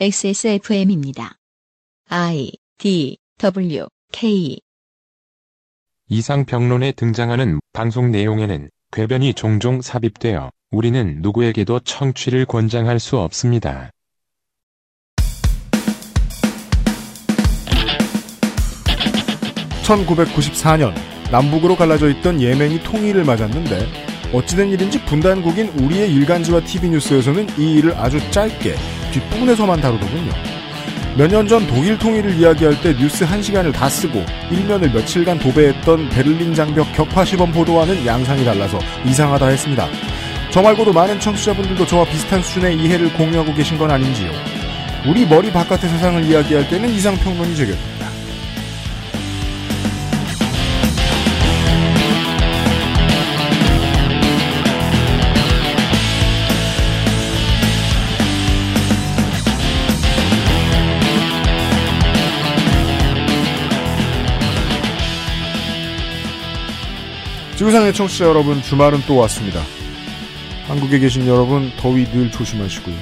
XSFM입니다. I D W K 이상 평론에 등장하는 방송 내용에는 궤변이 종종 삽입되어 우리는 누구에게도 청취를 권장할 수 없습니다. (1994년) 남북으로 갈라져 있던 예멘이 통일을 맞았는데 어찌된 일인지 분단국인 우리의 일간지와 TV뉴스에서는 이 일을 아주 짧게 뒷부분에서만 다루더군요. 몇 년 전 독일 통일을 이야기할 때 뉴스 한시간을다 쓰고 일면을 며칠간 도배했던 베를린 장벽 격파 시범 보도와는 양상이 달라서 이상하다 했습니다. 저 말고도 많은 청취자분들도 저와 비슷한 수준의 이해를 공유하고 계신 건 아닌지요. 우리 머리 바깥의 세상을 이야기할 때는 이상평론이 제격입니다. 지구상의 청취자 여러분, 주말은 또 왔습니다. 한국에 계신 여러분, 더위 늘 조심하시고요.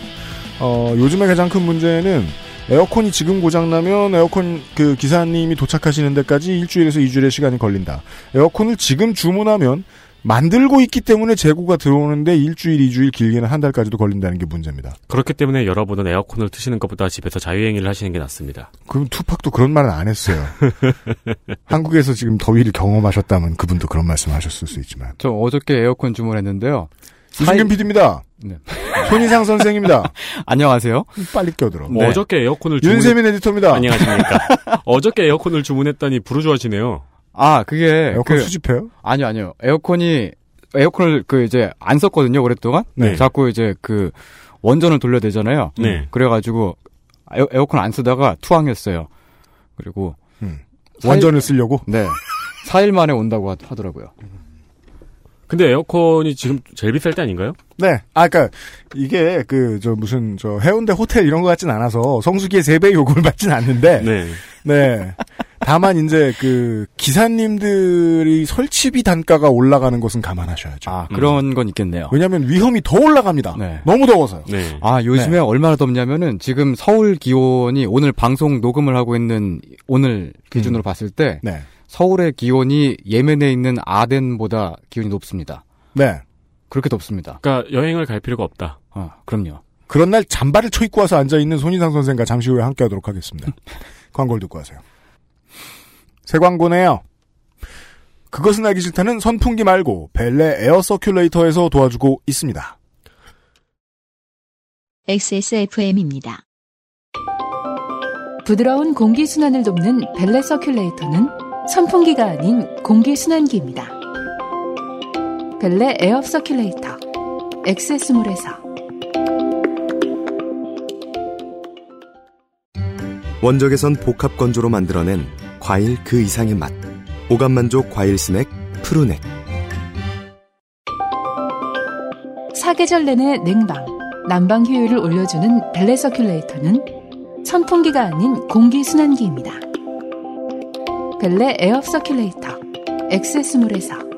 어, 요즘의 가장 큰 문제는 에어컨이 지금 고장나면 에어컨 그 기사님이 도착하시는 데까지 일주일에서 이주일의 시간이 걸린다. 에어컨을 지금 주문하면 만들고 있기 때문에 재고가 들어오는데 일주일, 이주일, 길게는 한 달까지도 걸린다는 게 문제입니다. 그렇기 때문에 여러분은 에어컨을 트시는 것보다 집에서 자유행위를 하시는 게 낫습니다. 그럼 투팍도 그런 말은 안 했어요. 한국에서 지금 더위를 경험하셨다면 그분도 그런 말씀 하셨을 수 있지만. 저 어저께 에어컨 주문했는데요. 유승균 PD입니다. 네. 손희상 선생입니다. 안녕하세요. 빨리 껴들어. 네. 어저께 에어컨을 주문... 윤세민 에디터입니다. 안녕하십니까. 어저께 에어컨을 주문했더니 부르주아지네요. 아, 그게 에어컨 그, 수집해요? 아니요, 아니요. 에어컨이 에어컨을 그 이제 안 썼거든요, 오랫동안. 네. 자꾸 이제 그 원전을 돌려대잖아요. 네. 그래가지고 에어, 에어컨 안 쓰다가 투항했어요. 그리고 원전을 쓰려고? 네. 4일 만에 온다고 하, 하더라고요. 근데 에어컨이 지금 제일 비쌀 때 아닌가요? 네. 아, 그니까, 이게, 그, 저, 무슨, 저, 해운대 호텔 이런 것 같진 않아서, 성수기의 3배 요금을 받진 않는데, 네. 네. 다만, 이제, 그, 기사님들이 설치비 단가가 올라가는 것은 감안하셔야죠. 아, 그런 건 있겠네요. 왜냐면 하 위험이 더 올라갑니다. 네. 너무 더워서요. 네. 아, 요즘에 네. 얼마나 덥냐면은 지금 서울 기온이 오늘 방송 녹음을 하고 있는 오늘 기준으로 봤을 때 네. 서울의 기온이 예멘에 있는 아덴보다 기온이 높습니다. 네. 그렇게 덥습니다. 그러니까 여행을 갈 필요가 없다. 아, 그럼요. 그런 날 잠바를 쳐 입고 와서 앉아 있는 손이상 선생과 잠시 후에 함께 하도록 하겠습니다. 광고를 듣고 하세요. 새 광고네요. 그것은 알기 싫다는 선풍기 말고 벨레 air circulator에서 도와주고 있습니다. XSFM입니다. 부드러운 공기 순환을 돕는 벨레 circulator는 선풍기가 아닌 공기 순환기입니다. 벨레 air circulator XS몰에서 원적외선 복합 건조로 만들어낸 과일 그 이상의 맛. 오감 만족 과일 스낵 푸르넥. 사계절 내내 냉방, 난방 효율을 올려주는 벨레 circulator는 선풍기가 아닌 공기 순환기입니다. 벨레 air circulator XS몰에서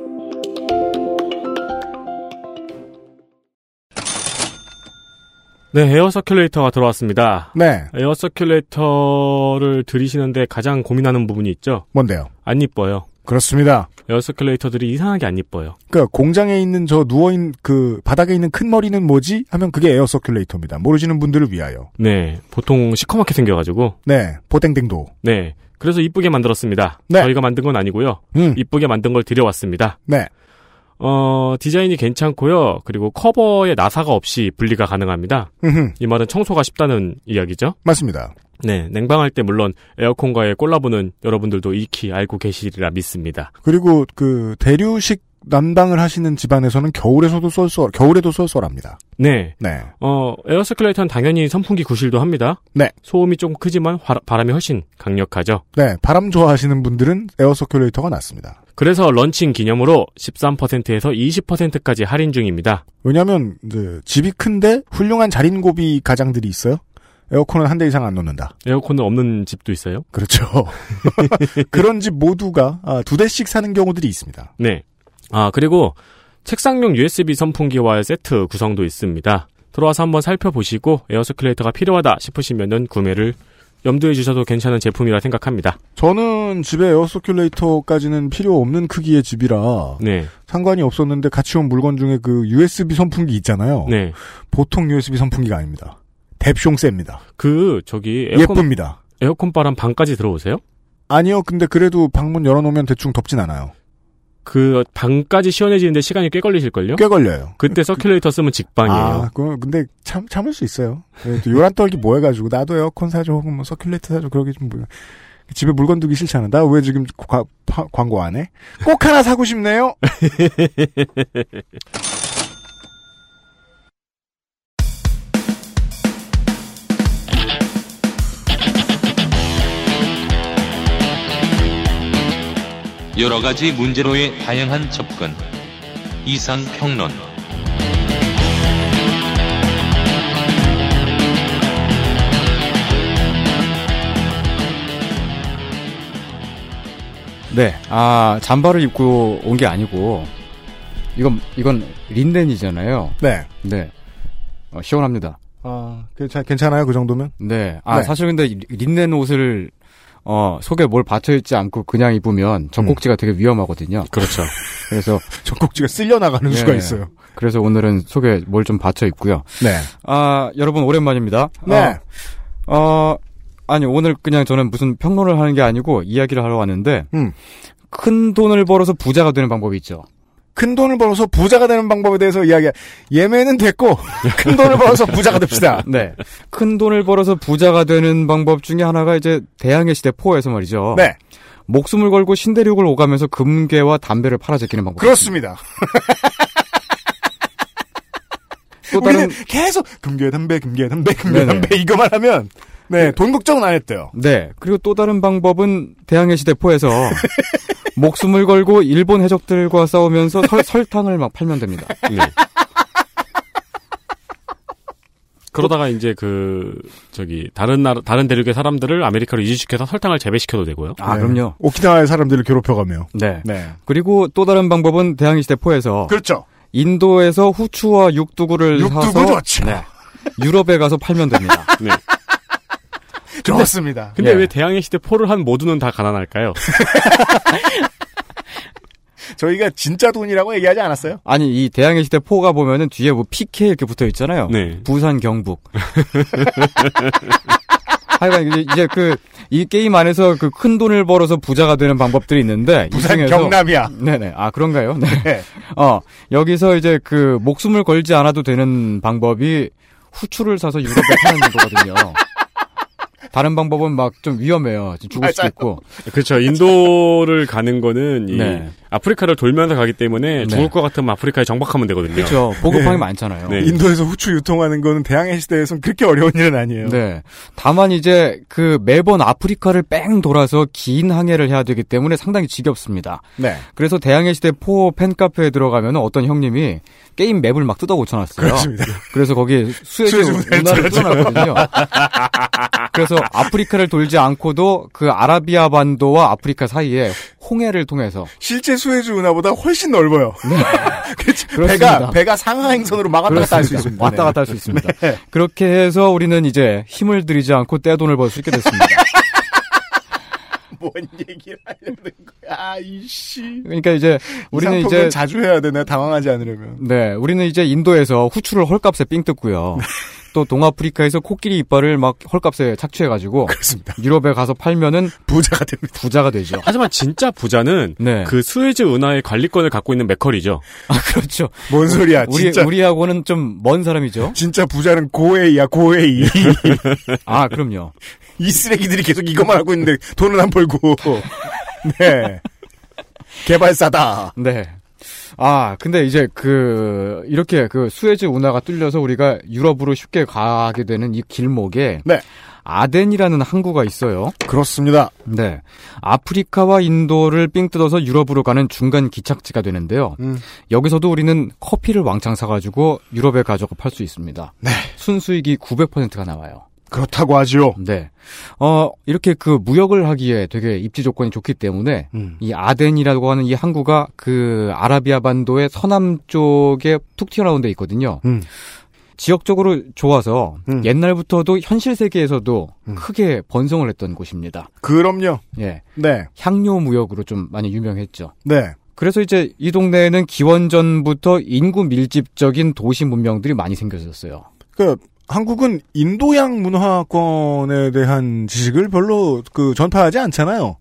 네, air circulator가 들어왔습니다. 네. air circulator를 들이시는데 가장 고민하는 부분이 있죠. 뭔데요? 안 이뻐요. 그렇습니다. 에어 서큘레이터들이 이상하게 안 이뻐요. 그러니까 공장에 있는 저 누워있는 그 바닥에 있는 큰 머리는 뭐지? 하면 그게 에어 서큘레이터입니다. 모르시는 분들을 위하여. 네, 보통 시커멓게 생겨가지고. 네. 보땡땡도. 네, 그래서 이쁘게 만들었습니다. 네. 저희가 만든 건 아니고요. 음. 이쁘게 만든 걸 들여왔습니다. 네. 어, 디자인이 괜찮고요. 그리고 커버에 나사가 없이 분리가 가능합니다. 음흠. 이 말은 청소가 쉽다는 이야기죠. 맞습니다. 네, 냉방할 때 물론 에어컨과의 콜라보는 여러분들도 익히 알고 계시리라 믿습니다. 그리고 그 대류식 난방을 하시는 집안에서는 겨울에서도 쏠쏠, 겨울에도 쏠쏠합니다. 네, 네. 어, air circulator는 당연히 선풍기 구실도 합니다. 네. 소음이 조금 크지만 화- 바람이 훨씬 강력하죠. 네. 바람 좋아하시는 분들은 air circulator가 낫습니다. 그래서 런칭 기념으로 13%에서 20%까지 할인 중입니다. 왜냐면, 이제, 집이 큰데 훌륭한 자린고비 가장들이 있어요. 에어컨은 한 대 이상 안 놓는다. 에어컨은 없는 집도 있어요. 그렇죠. 그런 집 모두가 아, 두 대씩 사는 경우들이 있습니다. 네. 아, 그리고 책상용 USB 선풍기와 세트 구성도 있습니다. 들어와서 한번 살펴보시고 에어서큘레이터가 필요하다 싶으시면은 구매를 염두에 주셔도 괜찮은 제품이라 생각합니다. 저는 집에 에어서큘레이터까지는 필요 없는 크기의 집이라 네. 상관이 없었는데 같이 온 물건 중에 그 USB 선풍기 있잖아요. 네. 보통 USB 선풍기가 아닙니다. 뎁숑 셉니다. 그 저기 에어컨 예쁩니다. 에어컨 바람 방까지 들어오세요? 아니요, 근데 그래도 방문 열어놓으면 대충 덥진 않아요. 그 방까지 시원해지는데 시간이 꽤 걸리실걸요? 꽤 걸려요. 그때 서큘레이터 쓰면 직방이에요. 아, 그 근데 참 참을 수 있어요. 요란 떨기 뭐 해가지고 나도 에어컨 사줘 혹은 뭐 서큘레이터 사줘 그러기 좀 뭐. 집에 물건 두기 싫잖아. 나 왜 지금 과- 파- 광고 안 해? 꼭 하나 사고 싶네요. 여러 가지 문제로의 다양한 접근. 이상 평론. 네. 아, 잠바를 입고 온 게 아니고, 이건, 이건 린넨이잖아요. 네. 네. 어, 시원합니다. 아, 괜찮, 괜찮아요 그 정도면? 네. 아, 네. 사실 근데 이 린넨 옷을, 어, 속에 뭘 받쳐있지 않고 그냥 입으면 젖꼭지가 되게 위험하거든요. 그렇죠. 그래서, 젖꼭지가 쓸려 나가는 네. 수가 있어요. 그래서 오늘은 속에 뭘 좀 받쳐 입고요. 네. 아, 여러분 오랜만입니다. 네. 어, 어, 아니, 오늘 그냥 저는 무슨 평론을 하는 게 아니고 이야기를 하러 왔는데, 음. 큰 돈을 벌어서 부자가 되는 방법이 있죠. 큰 돈을 벌어서 부자가 되는 방법에 대해서 이야기. 예매는 됐고 큰 돈을 벌어서 부자가 됩시다. 네. 큰 돈을 벌어서 부자가 되는 방법 중에 하나가 이제 대항해 시대 포에서 말이죠. 네. 목숨을 걸고 신대륙을 오가면서 금괴와 담배를 팔아 제끼는 방법. 그렇습니다. 또 다른 계속 금괴 담배, 금괴 담배, 금괴 네네. 담배 이거만 하면 네, 돈 걱정은 안 했대요. 네. 그리고 또 다른 방법은 대항해 시대 포에서 목숨을 걸고 일본 해적들과 싸우면서 설, 설탕을 막 팔면 됩니다. 네. 그러다가 이제 그 저기 다른 나라 다른 대륙의 사람들을 아메리카로 이주시켜서 설탕을 재배시켜도 되고요. 아, 네. 그럼요. 오키나와의 사람들을 괴롭혀가며. 네. 네. 그리고 또 다른 방법은 대항해 시대 포에서 그렇죠. 인도에서 후추와 육두구를 육두구 사서 좋죠. 네. 유럽에 가서 팔면 됩니다. 네. 좋습니다. 근데 예. 왜 대항해 시대 포를 한 모두는 다 가난할까요? 저희가 진짜 돈이라고 얘기하지 않았어요? 아니 이 대항해 시대 포가 보면은 뒤에 뭐 PK 이렇게 붙어 있잖아요. 네. 부산 경북. 하여간 이제, 이제 그 이 게임 안에서 그 큰 돈을 벌어서 부자가 되는 방법들이 있는데 이 부산 중에서- 경남이야. 네네 아 그런가요? 네. 네. 어 여기서 이제 그 목숨을 걸지 않아도 되는 방법이 후추를 사서 유럽에 파는 거거든요. 다른 방법은 막 좀 위험해요. 죽을 수도 맞아요. 있고. 그렇죠. 인도를 가는 거는 이 네. 아프리카를 돌면서 가기 때문에 네. 죽을 것 같으면 아프리카에 정박하면 되거든요. 그렇죠. 보급함이 네. 많잖아요. 네. 인도에서 후추 유통하는 거는 대항해 시대에선 그렇게 어려운 일은 아니에요. 네. 다만 이제 그 매번 아프리카를 뺑 돌아서 긴 항해를 해야 되기 때문에 상당히 지겹습니다. 네. 그래서 대항해 시대 포 팬카페에 들어가면 어떤 형님이 게임 맵을 막 뜯어 고쳐놨어요. 그렇습니다. 그래서 거기에 운하를 운하를 뜯어놨거든요. 그래서 아프리카를 돌지 않고도 그 아라비아 반도와 아프리카 사이에 홍해를 통해서 실제 수에즈 운하보다 훨씬 넓어요. 배가 그렇습니다. 배가 상하 행선으로 막 왔다 갔다 할 수. 있습니다. 왔다 네. 갔다 할 수 있습니다. 네. 그렇게 해서 우리는 이제 힘을 들이지 않고 떼돈을 벌 수 있게 됐습니다. 뭔 얘기를 하려는 거야, 이씨. 그러니까 이제 우리는 이제 자주 해야 되네, 당황하지 않으려면. 네, 우리는 이제 인도에서 후추를 헐값에 삥 뜯고요. 또 동아프리카에서 코끼리 이빨을 막 헐값에 착취해가지고 그렇습니다. 유럽에 가서 팔면은 부자가 됩니다. 부자가 되죠. 하지만 진짜 부자는 네, 그 수에즈 은하의 관리권을 갖고 있는 맥커리죠. 아 그렇죠. 뭔 소리야, 우리 진짜. 우리하고는 좀 먼 사람이죠. 진짜 부자는 고에이야, 고에이. 아 그럼요. 이 쓰레기들이 계속 이것만 하고 있는데 돈은 안 벌고. 네. 개발사다. 네. 아 근데 이제 그 이렇게 그 수에즈 운하가 뚫려서 우리가 유럽으로 쉽게 가게 되는 이 길목에 네. 아덴이라는 항구가 있어요. 그렇습니다. 네. 아프리카와 인도를 삥 뜯어서 유럽으로 가는 중간 기착지가 되는데요. 음. 여기서도 우리는 커피를 왕창 사가지고 유럽에 가져가 팔 수 있습니다. 네. 순수익이 900%가 나와요. 그렇다고 하지요. 네. 어, 이렇게 그 무역을 하기에 되게 입지 조건이 좋기 때문에 음. 이 아덴이라고 하는 이 항구가 그 아라비아 반도의 서남 쪽에 툭 튀어나온 데 있거든요. 음. 지역적으로 좋아서 음. 옛날부터도 현실 세계에서도 음. 크게 번성을 했던 곳입니다. 그럼요. 예. 네. 향료 무역으로 좀 많이 유명했죠. 네. 그래서 이제 이 동네에는 기원전부터 인구 밀집적인 도시 문명들이 많이 생겨졌어요. 그 한국은 인도양 문화권에 대한 지식을 별로 그 전파하지 않잖아요.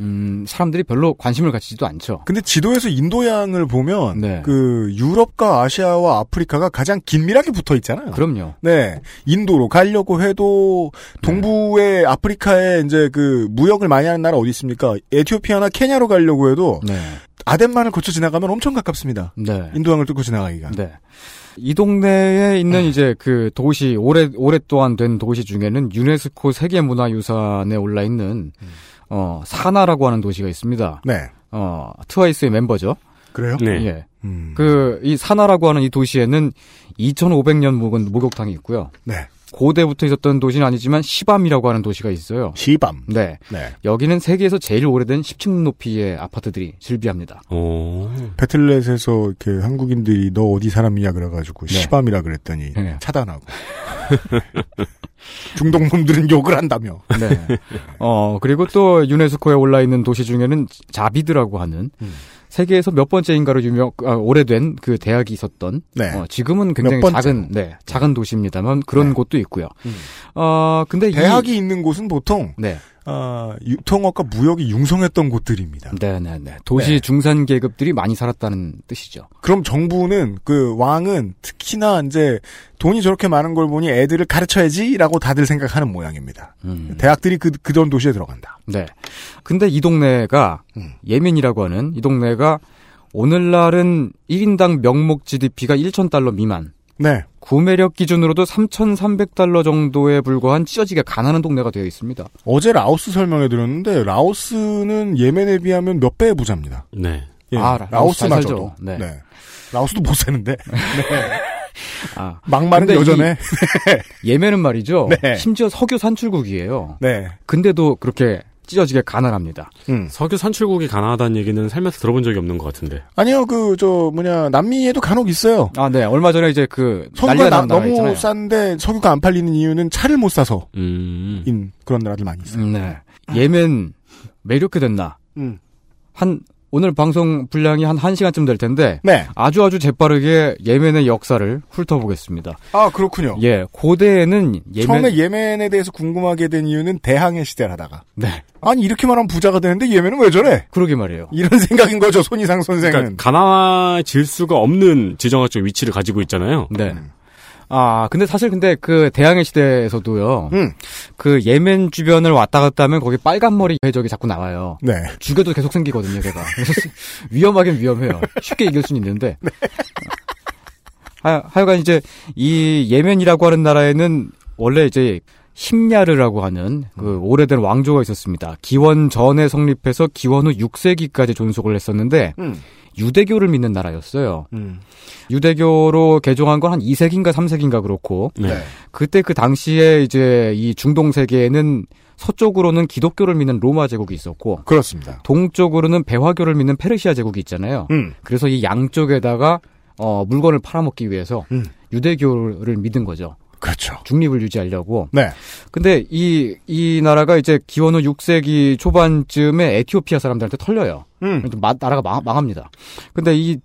음, 사람들이 별로 관심을 가지지도 않죠. 근데 지도에서 인도양을 보면 네. 그 유럽과 아시아와 아프리카가 가장 긴밀하게 붙어 있잖아요. 그럼요. 네. 인도로 가려고 해도 동부의 아프리카에 이제 그 무역을 많이 하는 나라 어디 있습니까? 에티오피아나 케냐로 가려고 해도 네. 아덴만을 거쳐 지나가면 엄청 가깝습니다. 네. 인도양을 뚫고 지나가기가. 네. 이 동네에 있는 이제 그 도시 오래 오랫동안 된 도시 중에는 유네스코 세계문화유산에 올라 있는 어 사나라고 하는 도시가 있습니다. 네. 어 트와이스의 멤버죠. 그래요? 네. 예. 음. 그이 사나라고 하는 이 도시에는 2,500년 묵은 목욕탕이 있고요. 네. 고대부터 있었던 도시는 아니지만 시밤이라고 하는 도시가 있어요. 시밤. 네. 네. 여기는 세계에서 제일 오래된 10층 높이의 아파트들이 즐비합니다. 오. 배틀넷에서 이렇게 한국인들이 너 어디 사람이냐 그래가지고 네. 시밤이라 그랬더니 네. 차단하고 중동 놈들은 욕을 한다며. 네. 어, 그리고 또 유네스코에 올라 있는 도시 중에는 자비드라고 하는 음. 세계에서 몇 번째인가로 유명, 아, 오래된 그 대학이 있었던, 네. 어, 지금은 굉장히? 작은, 네, 작은 도시입니다만 그런 네. 곳도 있고요. 음. 어, 근데 대학이 이, 있는 곳은 보통 네. 아, 유통업과 무역이 융성했던 곳들입니다. 네네네. 도시 네. 중산 계급들이 많이 살았다는 뜻이죠. 그럼 정부는 그 왕은 특히나 이제 돈이 저렇게 많은 걸 보니 애들을 가르쳐야지라고 다들 생각하는 모양입니다. 음. 대학들이 그 그런 도시에 들어간다. 네. 근데 이 동네가 음. 예멘이라고 하는 이 동네가 오늘날은 1인당 명목 GDP가 1,000달러 미만. 네. 구매력 기준으로도 3,300달러 정도에 불과한 찢어지게 가난한 동네가 되어 있습니다. 어제 라오스 설명해 드렸는데 라오스는 예멘에 비하면 몇 배의 부자입니다. 네. 예, 아, 라- 라오스 잘 라오스마저도. 살죠. 네. 라오스도 못 사는데 아, 막말은 여전해. 예멘은 말이죠. 네. 심지어 석유 산출국이에요. 네. 근데도 그렇게 찢어지게 가난합니다. 음. 석유 산출국이 가난하다는 얘기는 살면서 들어본 적이 없는 것 같은데. 아니요, 그, 저, 뭐냐, 남미에도 간혹 있어요. 아, 네. 얼마 전에 이제 그 석유가 나- 너무 있잖아요. 싼데 석유가 안 팔리는 이유는 차를 못 사서 음. 인 그런 나라들 많이 있어요. 음, 네. 예멘 왜 이렇게 됐나? 음. 한 오늘 방송 분량이 한 1시간쯤 될 텐데 네. 아주 아주 재빠르게 예멘의 역사를 훑어보겠습니다. 아, 그렇군요. 예, 고대에는 예멘 처음에 예멘에 대해서 궁금하게 된 이유는 대항해 시대라다가. 네. 아니, 이렇게 말하면 부자가 되는데 예멘은 왜 저래? 그러게 말이에요. 이런 생각인 거죠, 손이상 선생은. 그러니까 가난해질 수가 없는 지정학적 위치를 가지고 있잖아요. 네. 음. 아, 근데 사실 근데 그 대항해 시대에서도요. 음. 그 예멘 주변을 왔다 갔다 하면 거기 빨간 머리 해적이 자꾸 나와요. 네. 죽여도 계속 생기거든요, 걔가. 그래서 위험하긴 위험해요. 쉽게 이길 수는 있는데. 하, 하여간 이제 이 예멘이라고 하는 나라에는 원래 이제 힘야르라고 하는 그 오래된 왕조가 있었습니다. 기원 전에 성립해서 기원 후 6세기까지 존속을 했었는데 음. 유대교를 믿는 나라였어요. 음. 유대교로 개종한 건 한 2세기인가 3세기인가 그렇고 네. 네. 그때 그 당시에 이제 이 중동 세계에는 서쪽으로는 기독교를 믿는 로마 제국이 있었고 그렇습니다. 동쪽으로는 배화교를 믿는 페르시아 제국이 있잖아요. 음. 그래서 이 양쪽에다가 어, 물건을 팔아먹기 위해서 음. 유대교를 믿은 거죠. 그렇죠. 중립을 유지하려고. 네. 근데 이, 이 나라가 이제 기원 후 6세기 초반쯤에 에티오피아 사람들한테 털려요. 음. 좀 마- 나라가 망, 망합니다. 근데 이,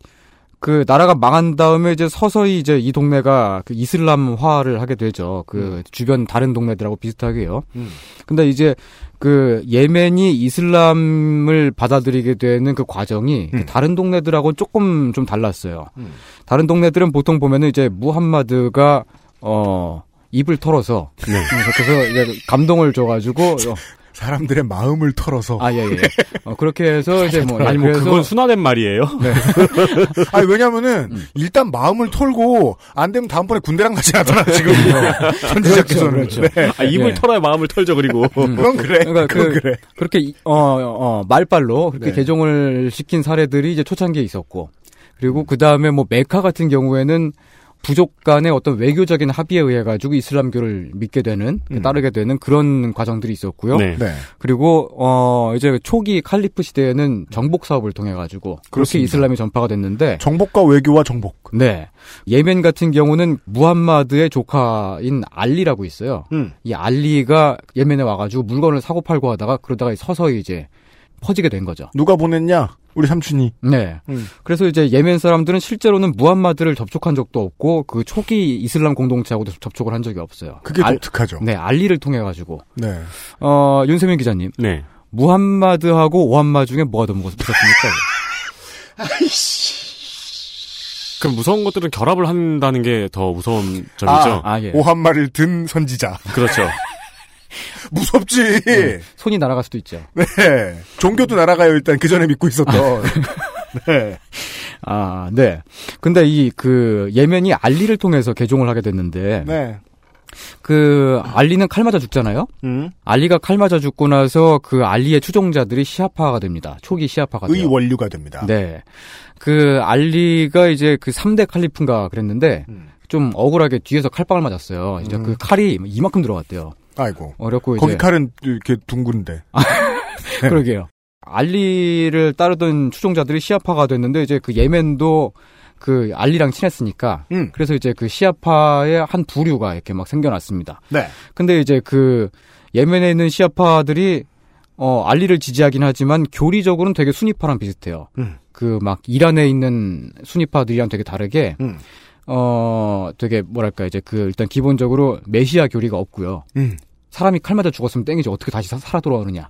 그 나라가 망한 다음에 이제 서서히 이제 이 동네가 그 이슬람화를 하게 되죠. 그 주변 다른 동네들하고 비슷하게요. 음. 근데 이제 그 예멘이 이슬람을 받아들이게 되는 그 과정이 음. 다른 동네들하고 조금 좀 달랐어요. 음. 다른 동네들은 보통 보면은 이제 무함마드가 어 입을 털어서 네. 음, 그래서 이제 감동을 줘가지고 어, 사람들의 마음을 털어서. 아 예예 어, 그렇게 해서 이제 뭐 아니 뭐 그래서 그건 순화된 말이에요. 아니, 왜냐면은, 음. 일단 마음을 털고, 안 되면 다음번에 군대랑 같이 나타나, 지금. 선지자께서는. 그렇죠, 네. 아, 입을 예. 털어야 마음을 털죠. 그리고 음. 그건 그래. 그러니까 그건 그- 그래. 그렇게 이- 어, 어, 말빨로 그렇게 네. 개종을 시킨 사례들이 이제 초창기에 있었고 그리고 그 다음에 뭐 메카 같은 경우에는 부족 간의 어떤 외교적인 합의에 의해 가지고 이슬람교를 믿게 되는 음. 따르게 되는 그런 과정들이 있었고요. 네. 네. 그리고 어 이제 초기 칼리프 시대에는 정복 사업을 통해 가지고 그렇게. 이슬람이 전파가 됐는데 정복과 외교와 정복. 네. 예멘 같은 경우는 무함마드의 조카인 알리라고 있어요. 음. 이 알리가 예멘에 와 가지고 물건을 사고 팔고 하다가 그러다가 서서히 이제 퍼지게 된 거죠. 누가 보냈냐? 우리 삼촌이. 네. 음. 그래서 이제 예멘 사람들은 실제로는 무함마드를 접촉한 적도 없고 그 초기 이슬람 공동체하고도 접촉을 한 적이 없어요. 그게 알, 독특하죠. 네, 알리를 통해 가지고 네. 어 윤세민 기자님 네. 무함마드하고 오함마 중에 뭐가 더 무섭- 무섭습니까? 그럼 무서운 것들은 결합을 한다는 게 더 무서운 점이죠. 아 예. 오한말을 든 선지자. 그렇죠. 무섭지. 손이 날아갈 수도 있죠. 네. 종교도 날아가요, 일단. 그 전에 믿고 있었던. 네. 아, 네. 근데 이 그 예멘이 알리를 통해서 개종을 하게 됐는데 네. 그 알리는 칼 맞아 죽잖아요. 음. 알리가 칼 맞아 죽고 나서 그 알리의 추종자들이 시아파가 됩니다. 초기 시아파가 돼요. 의원류가 됩니다. 네. 그 알리가 이제 그 3대 칼리프인가 그랬는데 음. 좀 억울하게 뒤에서 칼빵을 맞았어요. 이제 음. 그 칼이 이만큼 들어갔대요. 아이고. 어렵고 거기 이제 칼은 이렇게 둥근데. 네. 그러게요. 알리를 따르던 추종자들이 시아파가 됐는데 이제 그 예멘도 그 알리랑 친했으니까 음. 그래서 이제 그 시아파의 한 부류가 이렇게 막 생겨났습니다. 네. 근데 이제 그 예멘에 있는 시아파들이 어 알리를 지지하긴 하지만 교리적으로는 되게 순위파랑 비슷해요. 음. 그막 이란에 있는 순위파들이랑 되게 다르게 음. 어 되게 뭐랄까 이제 그 일단 기본적으로 메시아 교리가 없고요. 음. 사람이 칼 맞아 죽었으면 땡이지 어떻게 다시 사- 살아 돌아오느냐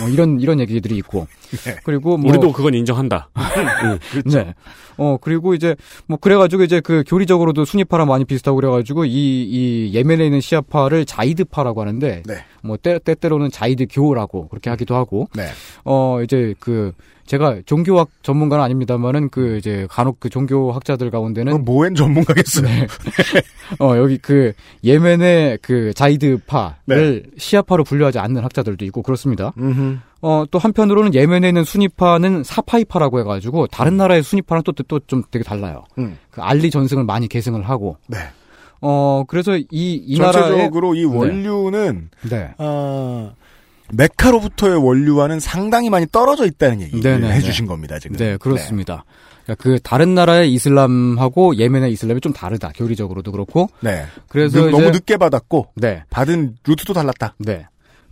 뭐 이런 이런 얘기들이 있고 네. 그리고 뭐 우리도 그건 인정한다. 네. 어, 그리고 이제, 뭐, 그래가지고 이제 그 교리적으로도 순위파랑 많이 비슷하고 그래가지고 이, 이 예멘에 있는 시아파를 자이드파라고 하는데, 네. 뭐, 때, 때때로는 자이드교라고 그렇게 하기도 하고, 네. 어, 이제 그, 제가 종교학 전문가는 아닙니다만은 그 이제 간혹 그 종교학자들 가운데는 뭐엔 전문가겠어요. 네. 어, 여기 그 예멘의 그 자이드파를 시아파로 분류하지 않는 학자들도 있고 그렇습니다. 음흠. 어, 또 한편으로는 예멘에 있는 수니파는 사파이파라고 해가지고 다른 나라의 수니파랑 또 또 좀 되게 달라요. 음. 그 알리 전승을 많이 계승을 하고. 네. 어, 그래서 이, 이 나라의. 전체적으로 이 원류는 네. 아, 메카로부터의 원류와는 상당히 많이 떨어져 있다는 얘기를 네네네. 해주신 겁니다. 지금. 네, 그렇습니다. 그러니까 그 다른 나라의 이슬람하고 예멘의 이슬람이 좀 다르다. 교리적으로도 그렇고. 네. 그래서 너무 늦게 받았고 네. 받은 루트도 달랐다. 네.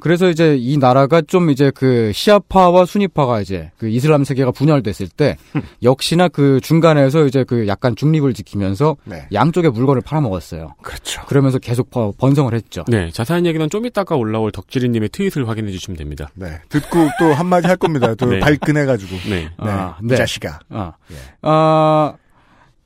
그래서 이제 이 나라가 좀 이제 그 시아파와 수니파가 이제 그 이슬람 세계가 분열됐을 때 역시나 그 중간에서 이제 그 약간 중립을 지키면서 네. 양쪽의 물건을 팔아먹었어요. 그렇죠. 그러면서 계속 번- 번성을 했죠. 네, 자세한 얘기는 좀 이따가 올라올 덕질이님의 트윗을 확인해 주시면 됩니다. 네. 듣고 또 한마디 할 겁니다. 또 네. 발끈해가지고. 네. 네. 아, 이 네. 자식아. 아, 예. 아,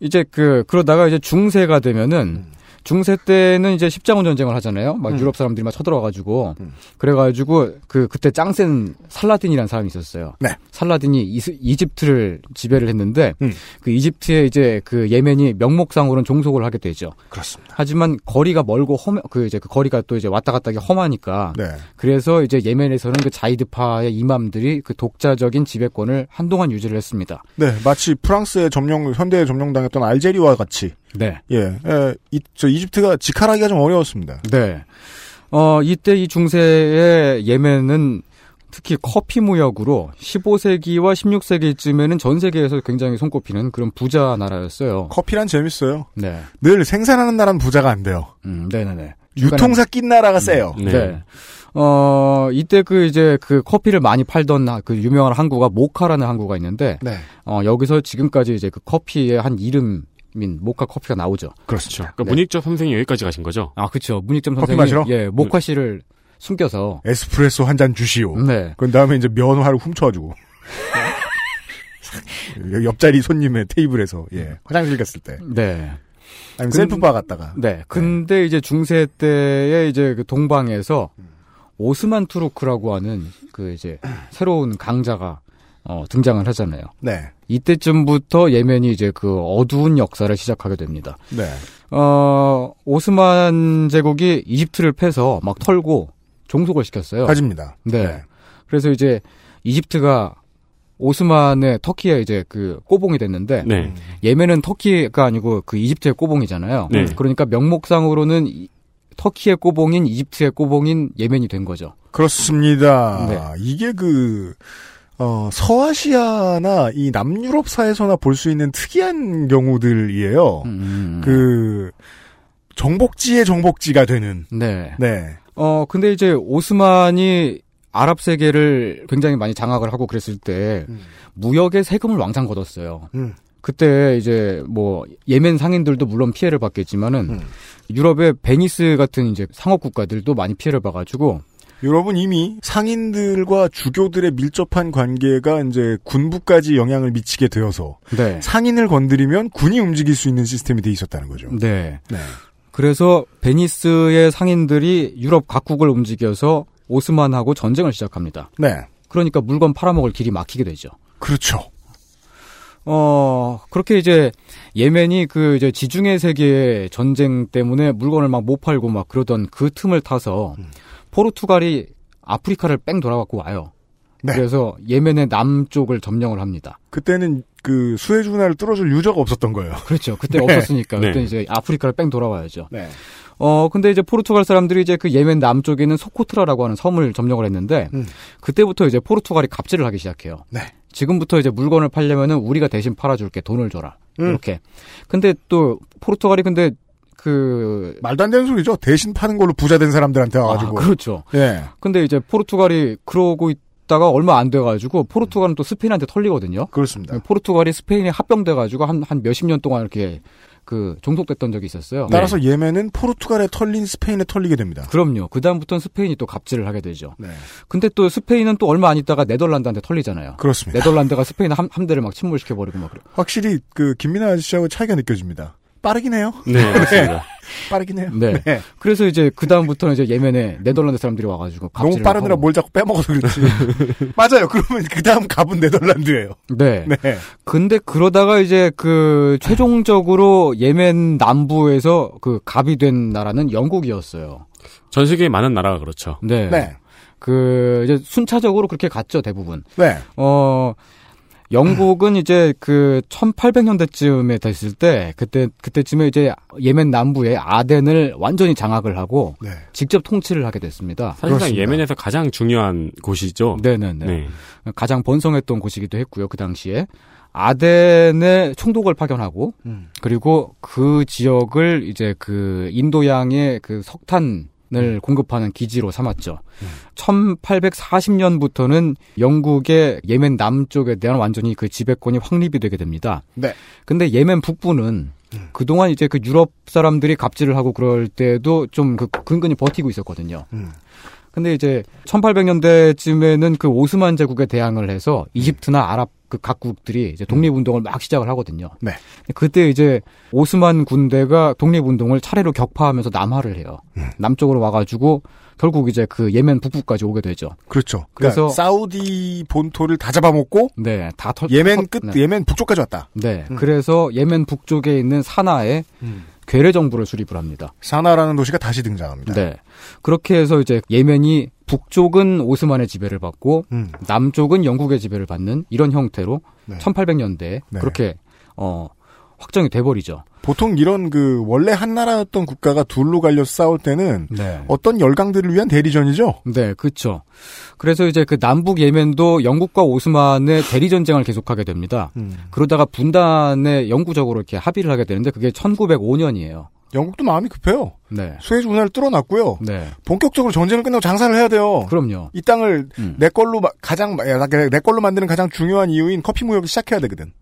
이제 그, 그러다가 이제 중세가 되면은, 중세 때는 이제 십자군 전쟁을 하잖아요. 막 음. 유럽 사람들이 막 쳐들어와가지고. 음. 그래가지고, 그, 그때 짱센 살라딘이라는 사람이 있었어요. 네. 살라딘이 이스- 이집트를 지배를 했는데, 음. 그 이집트에 이제 그 예멘이 명목상으로는 종속을 하게 되죠. 그렇습니다. 하지만 거리가 멀고 험, 그 이제 그 거리가 또 이제 왔다 갔다 하기 험하니까. 네. 그래서 이제 예멘에서는 그 자이드파의 이맘들이 그 독자적인 지배권을 한동안 유지를 했습니다. 네. 마치 프랑스의 점령, 현대에 점령당했던 알제리와 같이. 네. 예. 에, 이, 저 이집트가 직할하기가 좀 어려웠습니다. 네. 어, 이때 이 중세의 예멘은 특히 커피 무역으로 15세기와 16세기쯤에는 전 세계에서 굉장히 손꼽히는 그런 부자 나라였어요. 커피란 재밌어요. 네. 늘 생산하는 나라는 부자가 안 돼요. 음, 네네네. 유통사 낀 나라가 세요. 네. 네. 어, 이때 그 이제 그 커피를 많이 팔던 하- 그 유명한 항구가 모카라는 항구가 있는데, 네. 어, 여기서 지금까지 이제 그 커피의 한 이름 인 모카 커피가 나오죠. 그렇죠. 그러니까 네. 문익적 선생이 여기까지 가신 거죠? 아, 그쵸. 문익점 커피 선생이. 마시러? 예, 모카 씨를 숨겨서. 에스프레소 한 잔 주시오. 네. 그 다음에 이제 면화를 훔쳐가지고. 옆자리 손님의 테이블에서, 예. 화장실 갔을 때. 네. 아니면 근- 셀프바 갔다가. 네. 근데 이제 중세 때에 이제 그 동방에서 오스만 투르크라고 하는 그 이제 새로운 강자가 어, 등장을 하잖아요. 네. 이때쯤부터 예멘이 이제 그 어두운 역사를 시작하게 됩니다. 네. 어, 오스만 제국이 이집트를 패서 막 털고 종속을 시켰어요. 가집니다. 네. 그래서 이제 이집트가 오스만의 터키에 이제 그 꼬봉이 됐는데 네. 예멘은 터키가 아니고 그 이집트의 꼬봉이잖아요. 네. 그러니까 명목상으로는 이- 터키의 꼬봉인 이집트의 꼬봉인 예멘이 된 거죠. 그렇습니다. 네. 이게 그, 어, 서아시아나 이 남유럽사에서나 볼 수 있는 특이한 경우들이에요. 음. 그, 정복지의 정복지가 되는. 네. 네. 어 근데 이제 오스만이 아랍 세계를 굉장히 많이 장악을 하고 그랬을 때 음. 무역에 세금을 왕창 걷었어요. 음. 그때 이제 뭐 예멘 상인들도 물론 피해를 받겠지만은 음. 유럽의 베니스 같은 이제 상업 국가들도 많이 피해를 봐가지고 유럽은 이미 상인들과 주교들의 밀접한 관계가 이제 군부까지 영향을 미치게 되어서 네. 상인을 건드리면 군이 움직일 수 있는 시스템이 돼 있었다는 거죠. 네. 네. 그래서 베니스의 상인들이 유럽 각국을 움직여서 오스만하고 전쟁을 시작합니다. 네. 그러니까 물건 팔아먹을 길이 막히게 되죠. 그렇죠. 어, 그렇게 이제 예멘이 그 이제 지중해 세계의 전쟁 때문에 물건을 막 못 팔고 막 그러던 그 틈을 타서 음. 포르투갈이 아프리카를 뺑 돌아갖고 와요. 네. 그래서 예멘의 남쪽을 점령을 합니다. 그때는 그 수에즈 운하를 뚫어줄 유저가 없었던 거예요. 그렇죠. 그때 네. 없었으니까. 네. 그때 이제 아프리카를 뺑 돌아와야죠. 네. 어, 근데 이제 포르투갈 사람들이 이제 그 예멘 남쪽에 있는 소코트라라고 하는 섬을 점령을 했는데, 음. 그때부터 이제 포르투갈이 갑질을 하기 시작해요. 네. 지금부터 이제 물건을 팔려면은 우리가 대신 팔아줄게 돈을 줘라. 음. 이렇게. 근데 또 포르투갈이 근데 그 말도 안 되는 소리죠. 대신 파는 걸로 부자 된 사람들한테 아, 와가지고. 그렇죠. 예. 근데 이제 포르투갈이 그러고 있다가 얼마 안 돼가지고 포르투갈은 또 스페인한테 털리거든요. 그렇습니다. 포르투갈이 스페인에 합병돼가지고 한 한 몇십 년 동안 이렇게 그 종속됐던 적이 있었어요. 따라서 예멘은 포르투갈에 털린 스페인에 털리게 됩니다. 그럼요. 그 다음부터는 스페인이 또 갑질을 하게 되죠. 네. 근데 또 스페인은 또 얼마 안 있다가 네덜란드한테 털리잖아요. 그렇습니다. 네덜란드가 스페인 함, 함대를 막 침몰시켜 버리고 막 그래. 확실히 그 김민아 아저씨하고 차이가 느껴집니다. 빠르긴 해요. 네, 맞습니다. 빠르긴 해요. 네. 그래서 이제 그 다음부터는 이제 예멘에 네덜란드 사람들이 와가지고 너무 빠르느라 하고. 뭘 자꾸 빼먹어서 그렇지. 맞아요. 그러면 그 다음 갑은 네덜란드예요. 네. 네. 근데 그러다가 이제 그 최종적으로 예멘 남부에서 그 갑이 된 나라는 영국이었어요. 전 세계에 많은 나라가 그렇죠. 네. 네. 그 이제 순차적으로 그렇게 갔죠 대부분. 네. 어 영국은 이제 그 1800년대쯤에 됐을 때 그때 그때쯤에 이제 예멘 남부의 아덴을 완전히 장악을 하고 네. 직접 통치를 하게 됐습니다. 사실상 그렇습니다. 예멘에서 가장 중요한 곳이죠. 네네네. 네. 가장 번성했던 곳이기도 했고요. 그 당시에 아덴에 총독을 파견하고 음. 그리고 그 지역을 이제 그 인도양의 그 석탄 을 공급하는 기지로 삼았죠. 1840년부터는 영국의 예멘 남쪽에 대한 완전히 그 지배권이 확립이 되게 됩니다. 네. 근데 예멘 북부는 그동안 이제 그 유럽 사람들이 갑질을 하고 그럴 때도 좀 그 근근히 버티고 있었거든요. 음. 근데 이제 1800년대쯤에는 그 오스만 제국에 대항을 해서 이집트나 아랍 그 각국들이 이제 독립운동을 막 시작을 하거든요. 네. 그때 이제 오스만 군대가 독립운동을 차례로 격파하면서 남하를 해요. 음. 남쪽으로 와가지고 결국 이제 그 예멘 북부까지 오게 되죠. 그렇죠. 그래서 그래서- 사우디 본토를 다 잡아먹고 네, 다 털. 예멘 털- 끝, 네. 예멘 북쪽까지 왔다. 네, 음. 그래서 예멘 북쪽에 있는 사나에 괴뢰 정부를 수립을 합니다. 사나라는 도시가 다시 등장합니다. 네. 그렇게 해서 이제 예멘이 북쪽은 오스만의 지배를 받고 음. 남쪽은 영국의 지배를 받는 이런 형태로 네. 1800년대에 네. 그렇게 어 확정이 돼 버리죠. 보통 이런 그 원래 한 나라였던 국가가 둘로 갈려 싸울 때는 네. 어떤 열강들을 위한 대리전이죠. 네, 그렇죠. 그래서 이제 그 남북 예멘도 영국과 오스만의 대리 전쟁을 계속하게 됩니다. 음. 그러다가 분단에 영구적으로 이렇게 합의를 하게 되는데 그게 1905년이에요. 영국도 마음이 급해요. 네. 수에즈 운하를 뚫어놨고요. 네. 본격적으로 전쟁을 끝나고 장사를 해야 돼요. 그럼요. 이 땅을 음. 내 걸로 마- 가장 내 걸로 만드는 가장 중요한 이유인 커피 무역을 시작해야 되거든.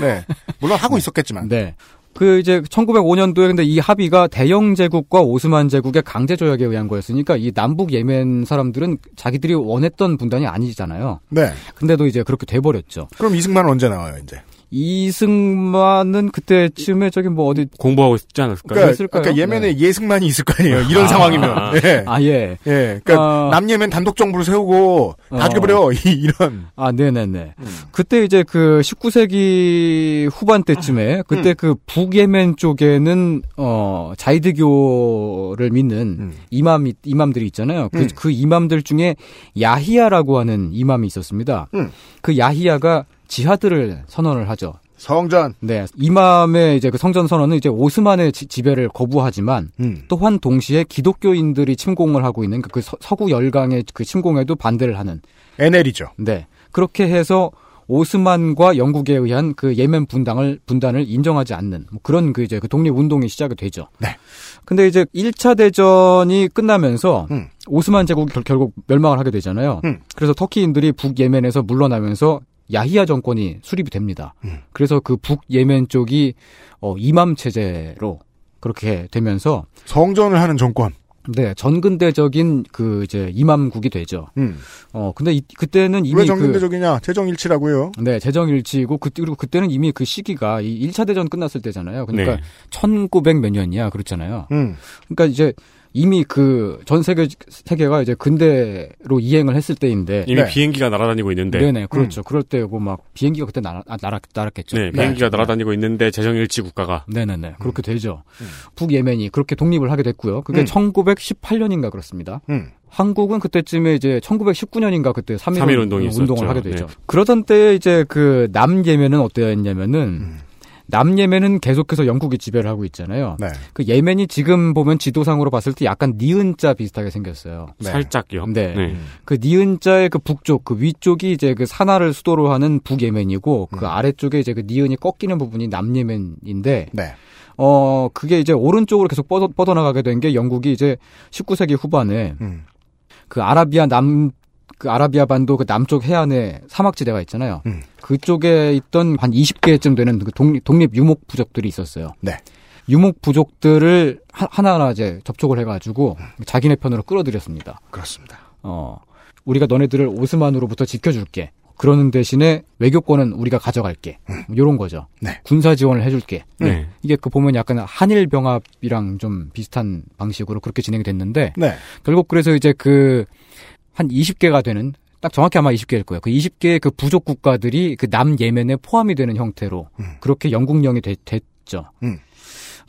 네. 물론 하고 있었겠지만. 음. 네. 그 이제 1905년도에 근데 이 합의가 대영 제국과 오스만 제국의 강제 조약에 의한 거였으니까 이 남북 예멘 사람들은 자기들이 원했던 분단이 아니잖아요. 네. 근데도 이제 그렇게 돼 버렸죠. 그럼 이승만은 언제 나와요, 이제? 이승만은 그때쯤에 저기 뭐 어디 공부하고 있지 않았을까요? 그러니까, 있을까요? 그러니까 예멘에 네. 예승만이 있을 거 아니에요. 이런 아. 상황이면. 예. 아 예. 예. 그러니까 아. 남예멘 단독 정부를 세우고 다 어. 죽여버려. 이- 이런. 아, 네네네. 음. 그때 이제 그 19세기 후반 때쯤에 그때 음. 그 북예멘 쪽에는 어 자이드교를 믿는 음. 이맘 이맘들이 있잖아요. 그, 음. 그 이맘들 중에 야히야라고 하는 이맘이 있었습니다. 음. 그 야히야가 지하드를 선언을 하죠. 성전. 네, 이맘의 이제 그 성전 선언은 이제 오스만의 지, 지배를 거부하지만 음. 또한 동시에 기독교인들이 침공을 하고 있는 그, 그 서, 서구 열강의 그 침공에도 반대를 하는 NL이죠. 네. 그렇게 해서 오스만과 영국에 의한 그 예멘 분당을 분단을 인정하지 않는 뭐 그런 그 이제 그 독립 운동이 시작이 되죠. 네. 근데 이제 1차 대전이 끝나면서 음. 오스만 제국이 결, 결국 멸망을 하게 되잖아요. 음. 그래서 터키인들이 북예멘에서 물러나면서 야히야 정권이 수립이 됩니다. 음. 그래서 그 북예멘 쪽이 어 이맘 체제로 그렇게 되면서 성전을 하는 정권. 네, 전근대적인 그 이제 이맘국이 되죠. 음. 어 근데 이, 그때는 이미 왜그 정근대적이냐? 재정일치라고요. 네, 재정일치이고 그 그리고 그때는 이미 그 시기가 이 1차 대전 끝났을 때잖아요. 그러니까 네. 1900 몇 년이야. 그렇잖아요. 음. 그러니까 이제 이미 그 전 세계 세계가 이제 근대로 이행을 했을 때인데 이미 네. 비행기가 날아다니고 있는데. 네, 네, 그렇죠. 그럴 때고 막 비행기가 그때 날아 아, 날아 날았겠죠. 네, 비행기가 날아다니고 있는데 재정일치 국가가 네, 네, 네. 그렇게 되죠. 음. 북예멘이 그렇게 독립을 하게 됐고요. 그게 음. 1918년인가 그렇습니다. 음. 한국은 그때쯤에 이제 1919년인가 그때 3.1 3.1 운동이 운동을 있었죠. 하게 되죠. 네. 그러던 때에 이제 그 남예멘은 어떠했냐면은 음. 남예멘은 계속해서 영국이 지배를 하고 있잖아요. 네. 그 예멘이 지금 보면 지도상으로 봤을 때 약간 니은자 비슷하게 생겼어요. 네. 살짝요. 네. 네. 그 니은자의 그 북쪽, 그 위쪽이 이제 그 산하를 수도로 하는 북예멘이고 그 음. 아래쪽에 이제 그 니은이 꺾이는 부분이 남예멘인데 네. 어 그게 이제 오른쪽으로 계속 뻗어, 뻗어 나가게 된 게 영국이 이제 19세기 후반에 음. 그 아라비아 남, 그 아라비아 반도 그 남쪽 해안에 사막지대가 있잖아요. 음. 그쪽에 있던 한 20개쯤 되는 그 독립, 독립 유목 부족들이 있었어요. 네. 유목 부족들을 하- 하나하나 이제 접촉을 해가지고 자기네 편으로 끌어들였습니다. 그렇습니다. 어, 우리가 너네들을 오스만으로부터 지켜줄게. 그러는 대신에 외교권은 우리가 가져갈게. 이런 거죠. 네. 군사 지원을 해줄게. 네. 이게 그 보면 약간 한일 병합이랑 좀 비슷한 방식으로 그렇게 진행이 됐는데 네. 결국 그래서 이제 그 한 20개가 되는 딱 정확히 아마 20개일 거예요. 그 20개의 그 부족 국가들이 그 남 예멘에 포함이 되는 형태로 음. 그렇게 영국령이 되- 됐죠. 음.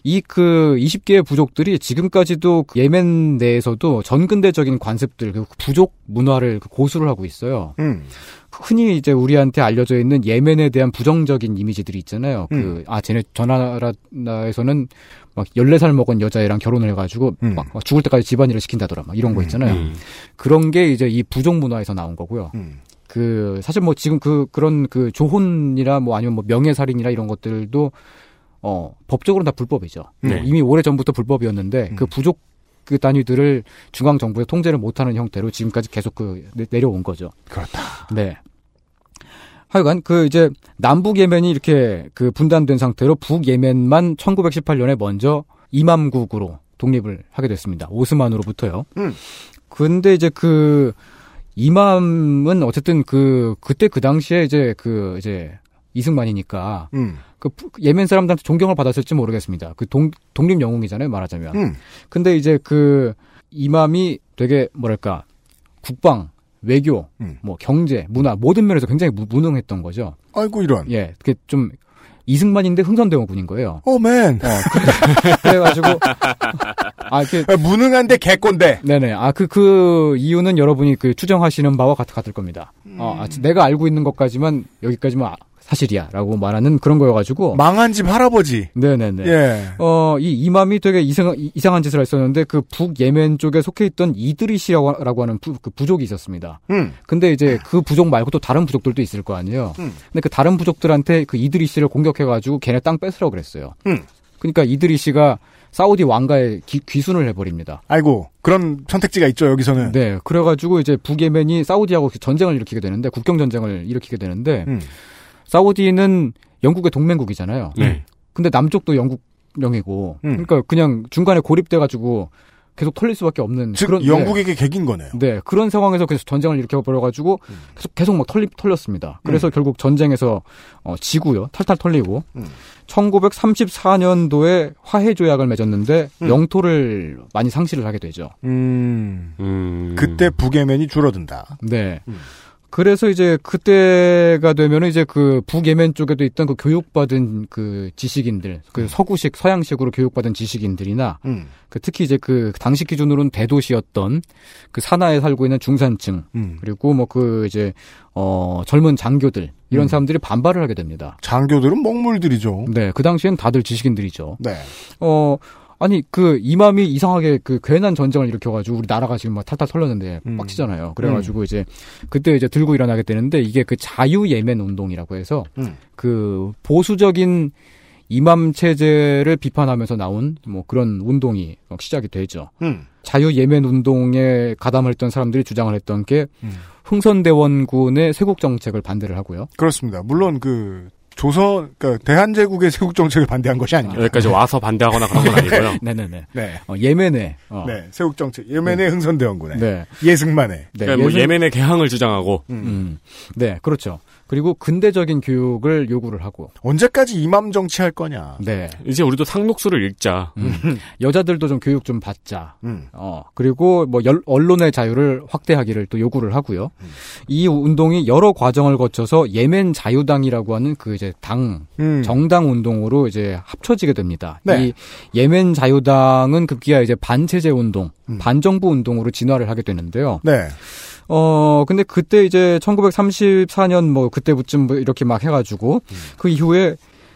이 그 20개의 부족들이 지금까지도 그 예멘 내에서도 전근대적인 관습들, 그 부족 문화를 그 고수를 하고 있어요. 음. 흔히 이제 우리한테 알려져 있는 예멘에 대한 부정적인 이미지들이 있잖아요. 음. 그, 아, 쟤네 저 나라에서는 막 14살 먹은 여자애랑 결혼을 해가지고 음. 막, 막 죽을 때까지 집안일을 시킨다더라. 막 이런 거 있잖아요. 음. 그런 게 이제 이 부족 문화에서 나온 거고요. 음. 그, 사실 뭐 지금 그, 그런 그 조혼이나 뭐 아니면 뭐 명예살인이나 이런 것들도 어, 법적으로는 다 불법이죠. 네. 이미 오래 전부터 불법이었는데 음. 그 부족 그 단위들을 중앙 정부에 통제를 못하는 형태로 지금까지 계속 그 내- 내려온 거죠. 그렇다. 네. 하여간 그 이제 남북 예멘이 이렇게 그 분단된 상태로 북 예멘만 1918년에 먼저 이맘국으로 독립을 하게 됐습니다. 오스만으로부터요. 음. 근데 이제 그 이맘은 어쨌든 그 그때 그 당시에 이제 그 이제 이승만이니까 음. 그 부- 예멘 사람들한테 존경을 받았을지 모르겠습니다. 그 동, 독립 영웅이잖아요, 말하자면. 음. 근데 이제 그 이맘이 되게 뭐랄까 국방, 외교, 음. 뭐 경제, 문화 모든 면에서 굉장히 무, 무능했던 거죠. 아이고 이런. 예, 그게 좀 이승만인데 흥선대원군인 거예요. 오맨. 어, 그- 그래가지고 아 이렇게 아, 무능한데 개꼰대. 네네 아그그 이유는 여러분이 그 추정하시는 바와 같, 같을 겁니다. 어, 아, 내가 알고 있는 것까지만 여기까지만 아- 사실이야라고 말하는 그런 거여가지고 망한 집 할아버지. 네네네. 예. 어, 이 이맘이 되게 이상, 이상한 짓을 했었는데 그 북 예멘 쪽에 속해 있던 이드리시라고 라고 하는 부, 그 부족이 있었습니다. 음. 근데 이제 그 부족 말고 또 다른 부족들도 있을 거 아니에요. 음. 근데 그 다른 부족들한테 그 이드리시를 공격해가지고 걔네 땅 뺏으라고 그랬어요. 음. 그러니까 이드리시가 사우디 왕가에 기, 귀순을 해버립니다. 아이고 그런 선택지가 있죠 여기서는. 네, 그래가지고 이제 북예멘이 사우디하고 전쟁을 일으키게 되는데 국경 전쟁을 일으키게 되는데 음. 사우디는 영국의 동맹국이잖아요. 네. 근데 남쪽도 영국령이고 음. 그러니까 그냥 중간에 고립돼 가지고 계속 털릴 수밖에 없는 즉 그런 영국에게 객인 거네요. 네, 네, 그런 상황에서 계속 전쟁을 일으켜 버려가지고 음. 계속 계속 막 털리 털렸습니다. 그래서 결국 전쟁에서 어, 지고요, 탈탈 털리고 음. 1934년도에 화해 조약을 맺었는데 음. 영토를 많이 상실을 하게 되죠. 음. 음. 그때 북예멘이 줄어든다. 네. 음. 그래서 이제 그때가 되면은 이제 그 북예멘 쪽에도 있던 그 교육받은 그 지식인들, 그 서구식 서양식으로 교육받은 지식인들이나 음. 그 특히 이제 그 당시 기준으로는 대도시였던 그 산하에 살고 있는 중산층 음. 그리고 뭐 그 이제 어 젊은 장교들 이런 음. 사람들이 반발을 하게 됩니다. 장교들은 먹물들이죠. 네, 그 당시엔 다들 지식인들이죠. 네. 어 아니 그 이맘이 이상하게 그 괜한 전쟁을 일으켜가지고 우리 나라가 지금 막 탈탈 털렸는데 음. 빡치잖아요. 그래가지고 이제 그때 이제 들고 일어나게 되는데 이게 그 자유 예멘 운동이라고 해서 음. 그 보수적인 이맘 체제를 비판하면서 나온 뭐 그런 운동이 막 시작이 되죠. 음. 자유 예멘 운동에 가담을 했던 사람들이 주장을 했던 게 음. 흥선대원군의 쇄국 정책을 반대를 하고요. 그렇습니다. 물론 그 조선 그러니까 대한제국의 세국 정책을 반대한 것이 아닙니다. 여기까지 와서 반대하거나 그런 건 아니고요. 네네네. 네. 어, 예멘에 어, 네. 세국 정책. 예멘의 흥선대원군에. 네. 예승만에. 네, 그러니까 뭐 예수- 예멘의 개항을 주장하고 음. 네, 그렇죠. 그리고 근대적인 교육을 요구를 하고, 언제까지 이맘 정치할 거냐. 네. 이제 우리도 상록수를 읽자. 음. 여자들도 좀 교육 좀 받자. 음. 어, 그리고 뭐 열- 언론의 자유를 확대하기를 또 요구를 하고요. 음. 이 운동이 여러 과정을 거쳐서 예멘 자유당이라고 하는 그 이제 당, 음. 정당 운동으로 이제 합쳐지게 됩니다. 네. 이 예멘 자유당은 급기야 이제 반체제 운동, 음. 반정부 운동으로 진화를 하게 되는데요. 네. 어, 근데 그때 이제 1934년 뭐 그때부쯤 뭐 이렇게 막 해가지고 음. 그 이후에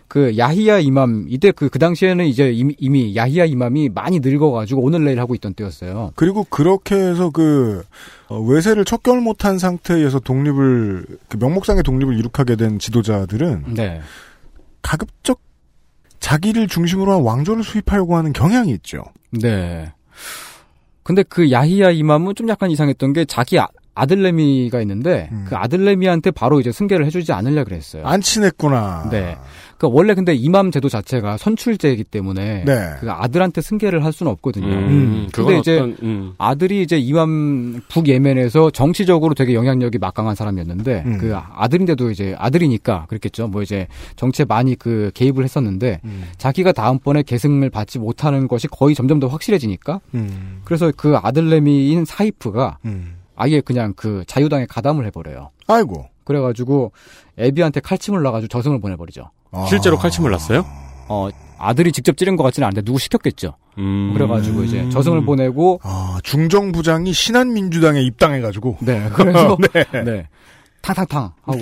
그 야히야 이맘 이때 그, 그 당시에는 이제 이미, 이미 야히야 이맘이 많이 늙어가지고 오늘 내일 하고 있던 때였어요. 그리고 그렇게 해서 그 어, 외세를 척결 못한 상태에서 독립을 그 명목상의 독립을 이룩하게 된 지도자들은 네. 가급적 자기를 중심으로 한 왕조를 수입하려고 하는 경향이 있죠. 네. 근데 그 야히야 이맘은 좀 약간 이상했던 게 자기 아, 아들내미가 있는데 음. 그 아들내미한테 바로 이제 승계를 해주지 않으려 그랬어요. 안 친했구나. 네. 그 원래 근데 이맘 제도 자체가 선출제이기 때문에 네. 그 아들한테 승계를 할 수는 없거든요. 음, 그건 근데 이제 어떤 음. 아들이 이제 이맘 북예멘에서 정치적으로 되게 영향력이 막강한 사람이었는데 음. 그 아들인데도 이제 아들이니까 그랬겠죠. 뭐 이제 정치에 많이 그 개입을 했었는데 음. 자기가 다음번에 계승을 받지 못하는 것이 거의 점점 더 확실해지니까 음. 그래서 그 아들내미인 사이프가 음. 아예 그냥 그 자유당에 가담을 해버려요. 아이고. 그래가지고 애비한테 칼침을 놔가지고 저승을 보내버리죠. 아. 실제로 칼침을 났어요? 어 아들이 직접 찌른 것 같지는 않은데 누구 시켰겠죠. 음. 그래가지고 이제 저승을 보내고 아, 중정 부장이 신한민주당에 입당해가지고. 네 그래서 네. 네 탕탕탕 하고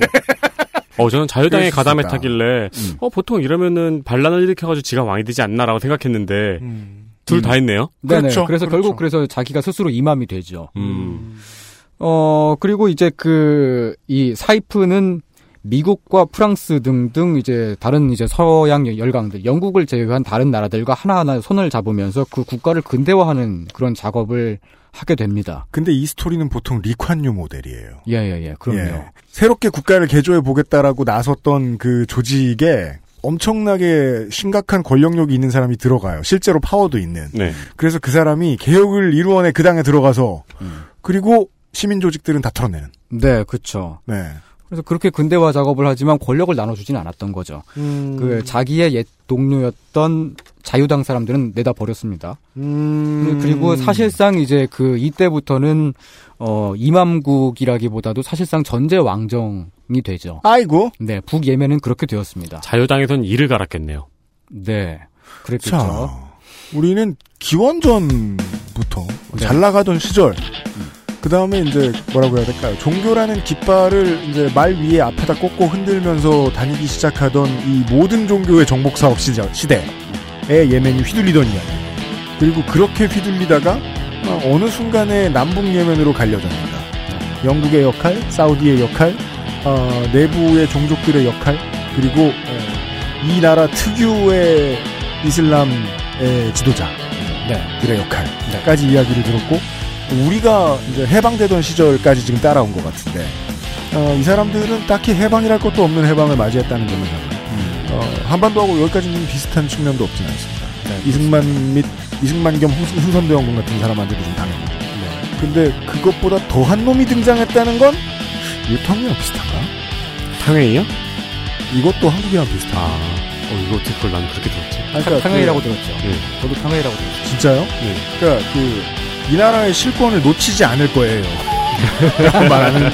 어, 저는 자유당에 가담했다길래, 음. 어, 보통 이러면은 반란을 일으켜가지고 지가 왕이 되지 않나라고 생각했는데, 음. 둘다 했네요? 네네. 그렇죠. 그래서 그렇죠. 결국 그래서 자기가 스스로 이맘이 되죠. 음. 어 그리고 이제 그 이 사이프는 미국과 프랑스 등등 이제 다른 이제 서양 열강들, 영국을 제외한 다른 나라들과 하나하나 손을 잡으면서 그 국가를 근대화하는 그런 작업을 하게 됩니다. 근데 이 스토리는 보통 리콴유 모델이에요. 예 예 예. 그럼요. 예. 새롭게 국가를 개조해 보겠다라고 나섰던 그 조직에 엄청나게 심각한 권력력이 있는 사람이 들어가요. 실제로 파워도 있는. 네. 그래서 그 사람이 개혁을 이루어내 그 당에 들어가서 음. 그리고 시민 조직들은 다 털어내는. 네, 그렇죠. 네. 그래서 그렇게 근대화 작업을 하지만 권력을 나눠주지는 않았던 거죠. 음. 그 자기의 옛 동료였던 자유당 사람들은 내다 버렸습니다. 음. 그리고 사실상 이제 그 이때부터는 어 이맘국이라기보다도 사실상 전제 왕정이 되죠. 아이고. 네, 북 예멘은 그렇게 되었습니다. 자유당에선 이를 갈았겠네요. 네, 그랬겠죠. 자, 우리는 기원전부터 네. 잘 나가던 시절, 그 다음에 이제 뭐라고 해야 될까요? 종교라는 깃발을 이제 말 위에 앞에다 꽂고 흔들면서 다니기 시작하던 이 모든 종교의 정복 사업 시대에 예멘이 휘둘리던 이야기. 그리고 그렇게 휘둘리다가 어느 순간에 남북 예멘으로 갈려듭니다. 영국의 역할, 사우디의 역할, 어, 내부의 종족들의 역할, 그리고 어, 이 나라 특유의 이슬람의 지도자들의 역할까지 이야기를 들었고 우리가 이제 해방되던 시절까지 지금 따라온 것 같은데 어, 이 사람들은 딱히 해방이랄 것도 없는 해방을 맞이했다는 점에서 어, 한반도하고 여기까지는 비슷한 측면도 없지는 않습니다. 이승만 및 이승만 겸 훈- 훈선대원군 같은 사람한테도 좀 당했고. 네. 근데 그것보다 더한 놈이 등장했다는 건 유통이랑 비슷한가? 탕웨이요? 이것도 한국이랑 비슷한. 아, 어, 이거 어떻게 그걸 난 그렇게 들었지? 아니, 그러니까 탕웨이라고 그- 들었죠. 네. 저도 탕웨이라고 들었죠. 진짜요? 네. 그러니까 그 이 나라의 실권을 놓치지 않을 거예요. 라고 말하는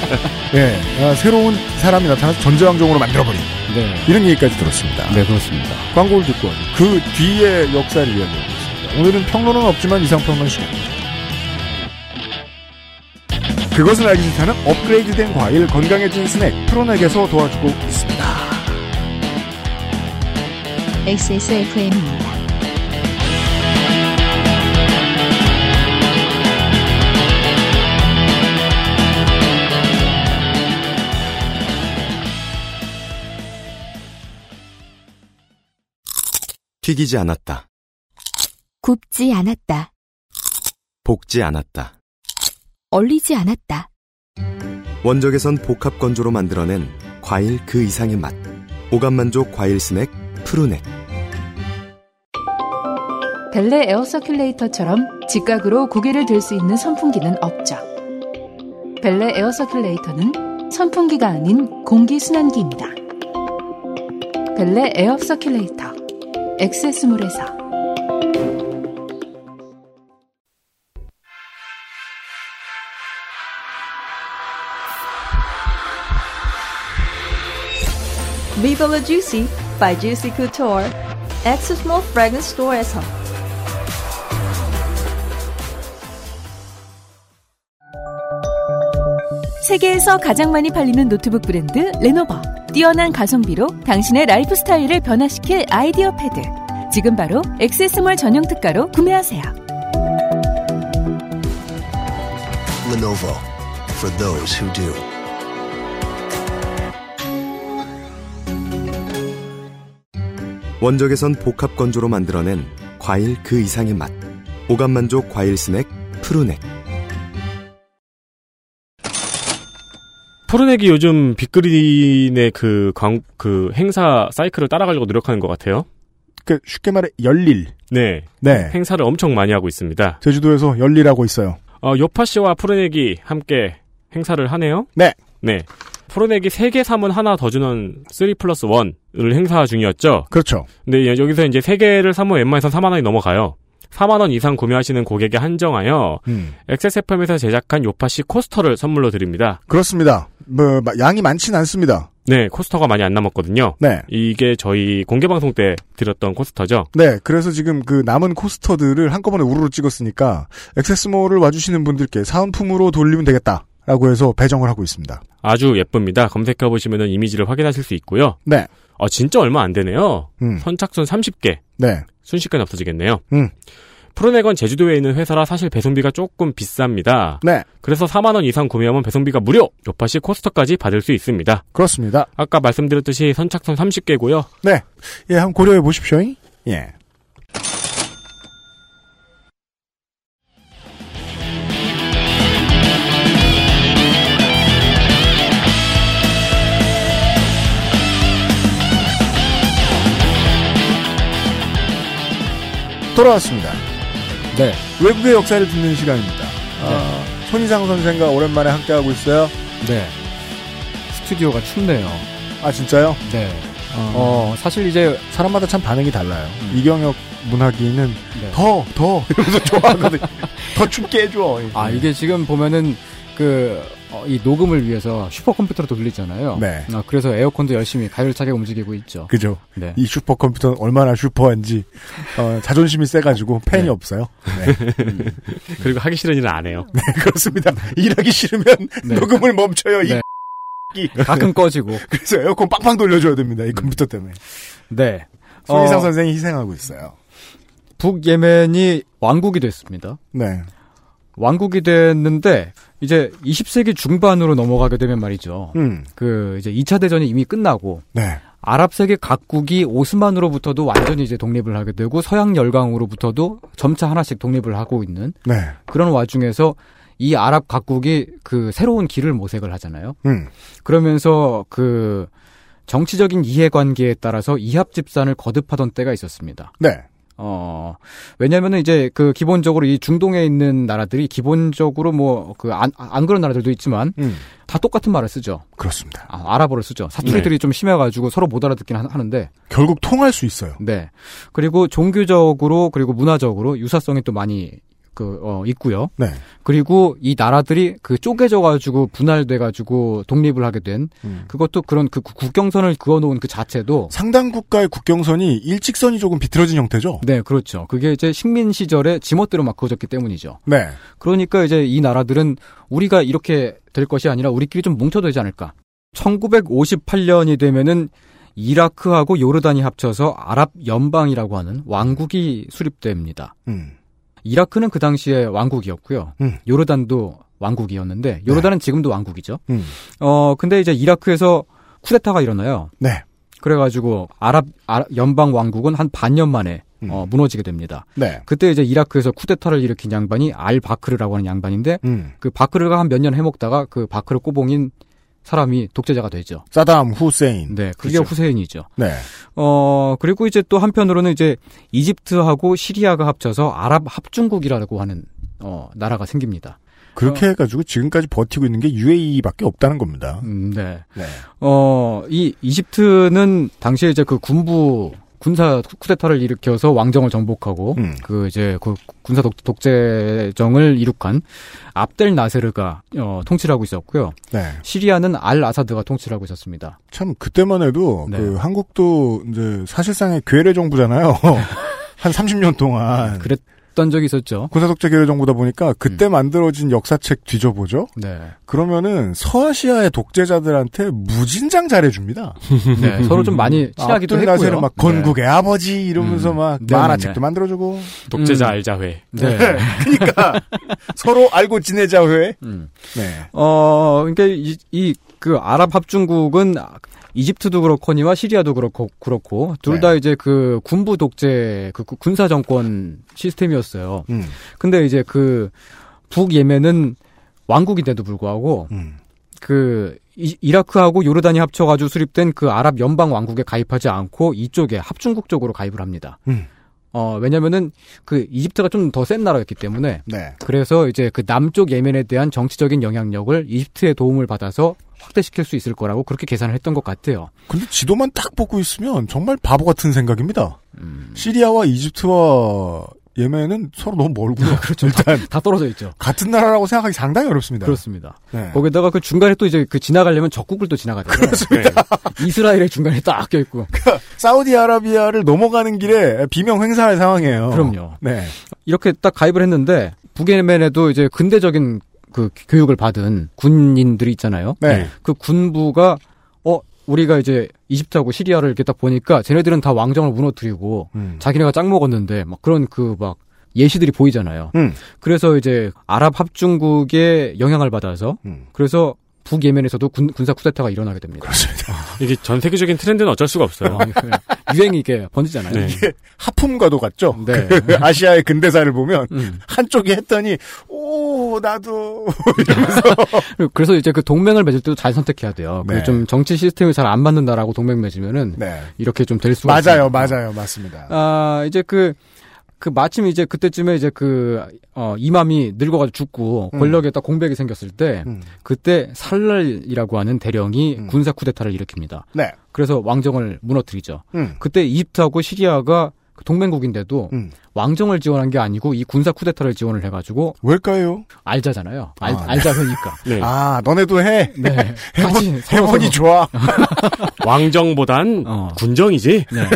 예, 아, 새로운 사람이 나타나서 전제왕정으로 만들어버린 네. 이런 얘기까지 들었습니다. 네, 그렇습니다. 광고를 듣고 그 뒤의 역사를 이야기하겠습니다. 오늘은 평론은 없지만 이상평론 시간입니다. 그것은 알기 싫다는 업그레이드된 과일 건강해진 스낵 프로넥에서 도와주고 있습니다. XSFM입니다. 튀기지 않았다. 굽지 않았다. 볶지 않았다. 얼리지 않았다. 원적외선 복합 건조로 만들어낸 과일 그 이상의 맛. 오감 만족 과일 스낵 푸르넥. 벨레 air circulator처럼 직각으로 고개를 들 수 있는 선풍기는 없죠. 벨레 air circulator는 선풍기가 아닌 공기 순환기입니다. 벨레 에어 서큘레이터 엑세스몰에서 Viva la Juicy by Juicy Couture. Exosmall Fragrance Store에서 세계에서 가장 많이 팔리는 노트북 브랜드 레노버. 뛰어난 가성비로 당신의 라이프 스타일을 변화시킬 IdeaPad. 지금 바로 XS몰 전용 특가로 구매하세요. Lenovo for those who do. 원적외선 복합 건조로 만들어낸 과일 그 이상의 맛. 오감 만족 과일 스낵 푸르넥. 푸르넥이 요즘 빅그린의 그 광, 그 행사 사이클을 따라가려고 노력하는 것 같아요. 그 쉽게 말해 열릴. 네. 네. 행사를 엄청 많이 하고 있습니다. 제주도에서 열리라고 있어요. 어, 요파 씨와 푸르넥이 함께 행사를 하네요. 네. 네. 푸르넥이 세계 사문 하나 더 주는 3 플러스 1을 행사 중이었죠. 그렇죠. 근데 여- 여기서 이제 세 개를 사면 웬만해서 4만 원이 넘어가요. 4만 원 이상 구매하시는 고객에 한정하여 음. XSFM에서 제작한 요파씨 코스터를 선물로 드립니다. 그렇습니다. 뭐 마- 양이 많진 않습니다. 네, 코스터가 많이 안 남았거든요. 네. 이게 저희 공개 방송 때 드렸던 코스터죠. 네, 그래서 지금 그 남은 코스터들을 한꺼번에 우르르 찍었으니까 액세스몰을 와주시는 분들께 사은품으로 돌리면 되겠다 라고 해서 배정을 하고 있습니다. 아주 예쁩니다. 검색해 보시면 이미지를 확인하실 수 있고요. 네, 어, 진짜 얼마 안 되네요. 음. 선착순 30개. 네, 순식간에 없어지겠네요. 음. 프로넥은 제주도에 있는 회사라 사실 배송비가 조금 비쌉니다. 네, 그래서 4만 원 이상 구매하면 배송비가 무료! 요파시 코스터까지 받을 수 있습니다. 그렇습니다. 아까 말씀드렸듯이 선착순 30개고요. 네, 예, 한번 고려해 보십시오. 예. 돌아왔습니다. 네. 외국의 역사를 듣는 시간입니다. 아, 손희상 선생과 오랜만에 함께하고 있어요. 네. 스튜디오가 춥네요. 아, 진짜요? 네. 어, 사실 이제 사람마다 참 반응이 달라요. 이경혁 문학인은 네. 더, 더 이러면서 좋아하거든. 더 춥게 해줘. 아, 이게 지금 보면은 그, 어, 이 녹음을 위해서 슈퍼컴퓨터로 돌리잖아요. 네. 아, 그래서 에어컨도 열심히 가열차게 움직이고 있죠. 그죠. 네. 이 슈퍼컴퓨터는 얼마나 슈퍼한지 어, 자존심이 세가지고 팬이 없어요. 네. 그리고 하기 싫은 일은 안 해요. 네, 그렇습니다. 일하기 싫으면 네. 녹음을 멈춰요. 이 네. 가끔 꺼지고. 그래서 에어컨 빵빵 돌려줘야 됩니다. 이 컴퓨터 때문에. 네. 손희상 어, 선생이 희생하고 있어요. 북예멘이 왕국이 됐습니다. 네. 왕국이 됐는데 이제 20세기 중반으로 넘어가게 되면 말이죠. 음. 그 이제 2차 대전이 이미 끝나고 네. 아랍 세계 각국이 오스만으로부터도 완전히 이제 독립을 하게 되고 서양 열강으로부터도 점차 하나씩 독립을 하고 있는 네. 그런 와중에서 이 아랍 각국이 그 새로운 길을 모색을 하잖아요. 음. 그러면서 그 정치적인 이해관계에 따라서 이합 집산을 거듭하던 때가 있었습니다. 네. 어, 왜냐면은 이제 그 기본적으로 이 중동에 있는 나라들이 기본적으로 뭐 그 안 안 그런 나라들도 있지만 음. 다 똑같은 말을 쓰죠. 그렇습니다. 아, 아랍어를 쓰죠. 사투리들이 좀 심해가지고 서로 못 알아듣긴 하- 하는데. 결국 통할 수 있어요. 네. 그리고 종교적으로 그리고 문화적으로 유사성이 또 많이 그, 어, 있고요. 네. 그리고 이 나라들이 그 쪼개져가지고 분할돼가지고 독립을 하게 된 그것도 그런 그 구- 국경선을 그어놓은 그 자체도 상당 국가의 국경선이 일직선이 조금 비틀어진 형태죠. 네, 그렇죠. 그게 이제 식민 시절에 지멋대로 막 그어졌기 때문이죠. 네. 그러니까 이제 이 나라들은 우리가 이렇게 될 것이 아니라 우리끼리 좀 뭉쳐도 되지 않을까. 1958년이 되면은 이라크하고 요르단이 합쳐서 아랍 연방이라고 하는 왕국이 수립됩니다. 음. 이라크는 그 당시에 왕국이었고요. 음. 요르단도 왕국이었는데 요르단은 지금도 왕국이죠. 음. 어 근데 이제 이라크에서 쿠데타가 일어나요. 네. 그래가지고 아랍, 아랍 연방 왕국은 한 반년 만에 음. 어, 무너지게 됩니다. 네. 그때 이제 이라크에서 쿠데타를 일으킨 양반이 알 바크르라고 하는 양반인데 음. 그 바크르가 한 몇 년 해먹다가 그 바크르 꼬봉인 사람이 독재자가 되죠. 사담 후세인. 네, 그게 그렇죠. 후세인이죠. 네. 어, 그리고 이제 또 한편으로는 이제 이집트하고 시리아가 합쳐서 아랍 합중국이라고 하는 어, 나라가 생깁니다. 그렇게 해가지고 지금까지 버티고 있는 게 UAE밖에 없다는 겁니다. 음, 네. 네. 어, 이 이집트는 당시에 이제 그 군부 군사 쿠데타를 일으켜서 왕정을 정복하고 음. 그 이제 그 군사 독, 독재정을 이룩한 압델 나세르가 어, 통치를 하고 있었고요. 네. 시리아는 알 아사드가 통치를 하고 있었습니다. 참 그때만 해도 네. 그 한국도 이제 사실상의 괴뢰 정부잖아요. 한 30년 동안 그랬 던 적이 있었죠. 군사독재 괴뢰 정부다 보니까 음. 그때 만들어진 역사책 뒤져보죠. 네. 그러면은 서아시아의 독재자들한테 무진장 잘해줍니다. 네, 서로 좀 많이 친하기도 압둘나세르 했고요. 막 건국의 아버지 이러면서 음. 막 네, 만화책도 네. 만들어주고 독재자 음. 알자회. 네. 그러니까 서로 알고 지내자 회. 음. 네. 어, 그러니까 이, 이, 그 아랍 합중국은 이집트도 그렇거니와 시리아도 그렇고, 그렇고, 둘다 이제 그 군부 독재, 그 구- 군사 정권 시스템이었어요. 음. 근데 이제 그 북예멘은 왕국인데도 불구하고, 음. 그 이, 이라크하고 요르단이 합쳐가지고 수립된 그 아랍 연방 왕국에 가입하지 않고 이쪽에 합중국 쪽으로 가입을 합니다. 음. 어, 왜냐면은 그 이집트가 좀 더 센 나라였기 때문에 네. 그래서 이제 그 남쪽 예멘에 대한 정치적인 영향력을 이집트의 도움을 받아서 확대시킬 수 있을 거라고 그렇게 계산을 했던 것 같아요. 근데 지도만 딱 보고 있으면 정말 바보 같은 생각입니다. 음. 시리아와 이집트와 예멘은 서로 너무 멀고요. 그렇죠. 일단 다 떨어져 있죠. 같은 나라라고 생각하기 상당히 어렵습니다. 그렇습니다. 네. 거기다가 그 중간에 또 이제 그 지나가려면 적국을 또 지나가야 돼요. 그렇습니다. 이스라엘의 중간에 딱 껴 있고. 사우디아라비아를 넘어가는 길에 비명 행사할 상황이에요. 그럼요. 네. 이렇게 딱 가입을 했는데 북예멘에도 이제 근대적인 그 교육을 받은 군인들이 있잖아요. 네. 그 군부가 어 우리가 이제 이집트하고 시리아를 이렇게 딱 보니까 쟤네들은 다 왕정을 무너뜨리고 음. 자기네가 짱 먹었는데 막 그런 그 막 예시들이 보이잖아요. 음. 그래서 이제 아랍 합중국의 영향을 받아서 음. 그래서 북예멘에서도 군, 군사 쿠데타가 일어나게 됩니다. 이게 전 세계적인 트렌드는 어쩔 수가 없어요. 유행이 이게 번지잖아요. 네. 이게 하품과도 같죠. 네. 그 아시아의 근대사를 보면 음. 한쪽이 했더니 오 나도 그래서 이제 그 동맹을 맺을 때도 잘 선택해야 돼요. 네. 그좀 정치 시스템이 잘 안 맞는 나라하고 동맹 맺으면은 네. 이렇게 좀 될 수가 맞아요, 있습니다. 맞아요, 맞습니다. 아, 이제 그, 그 마침 이제 그때쯤에 이제 그, 어, 이맘이 늙어가지고 죽고 음. 권력에 딱 공백이 생겼을 때, 음. 그때 살랄이라고 하는 대령이 음. 군사 쿠데타를 일으킵니다. 네. 그래서 왕정을 무너뜨리죠. 음. 그때 이집트하고 시리아가 그 동맹국인데도 음. 왕정을 지원한 게 아니고 이 군사 쿠데타를 지원을 해가지고 왜일까요? 알자잖아요. 알, 아, 네. 알자니까. 네. 아, 너네도 해. 네. 해본, 해본이. 좋아. 왕정보단 어. 군정이지. 네.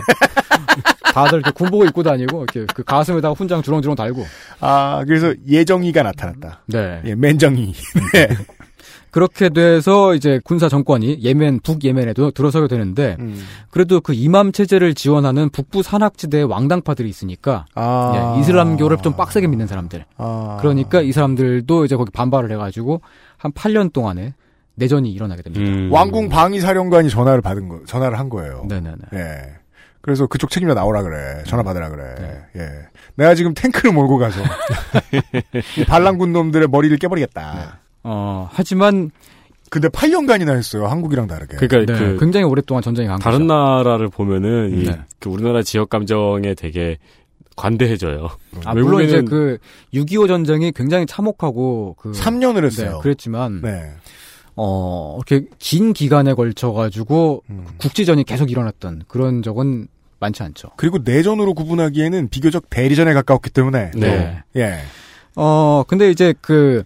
다들 이렇게 군복을 입고 다니고 이렇게 그 가슴에다가 훈장 주렁주렁 달고. 아, 그래서 예정이가 나타났다. 네. 예, 맨정이. 네. 그렇게 돼서 이제 군사 정권이 예멘 북 예멘에도 들어서게 되는데 음. 그래도 그 이맘 체제를 지원하는 북부 산악지대의 왕당파들이 있으니까 아. 예, 이슬람교를 좀 빡세게 믿는 사람들. 아. 그러니까 이 사람들도 이제 거기 반발을 해가지고 한 8년 동안에 내전이 일어나게 됩니다. 음. 왕궁 방위 사령관이 전화를 받은 거, 전화를 한 거예요. 네네네. 예. 그래서 그쪽 책임자 나오라 그래. 전화 받으라 그래. 예. 내가 지금 탱크를 몰고 가서 이 반란군 놈들의 머리를 깨버리겠다. 어 하지만 근데 8년간이나 했어요. 한국이랑 다르게. 그러니까 네, 그 굉장히 오랫동안 전쟁이 간 다른 거죠. 나라를 보면은 이 네. 그 우리나라 지역 감정에 되게 관대해져요. 아, 물론 이제 그 6.25 전쟁이 굉장히 참혹하고 그 3년을 했어요. 네, 그랬지만 네. 어 이렇게 긴 기간에 걸쳐 가지고 음. 국지전이 계속 일어났던 그런 적은 많지 않죠. 그리고 내전으로 구분하기에는 비교적 대리전에 가까웠기 때문에. 네. 예. 어 근데 이제 그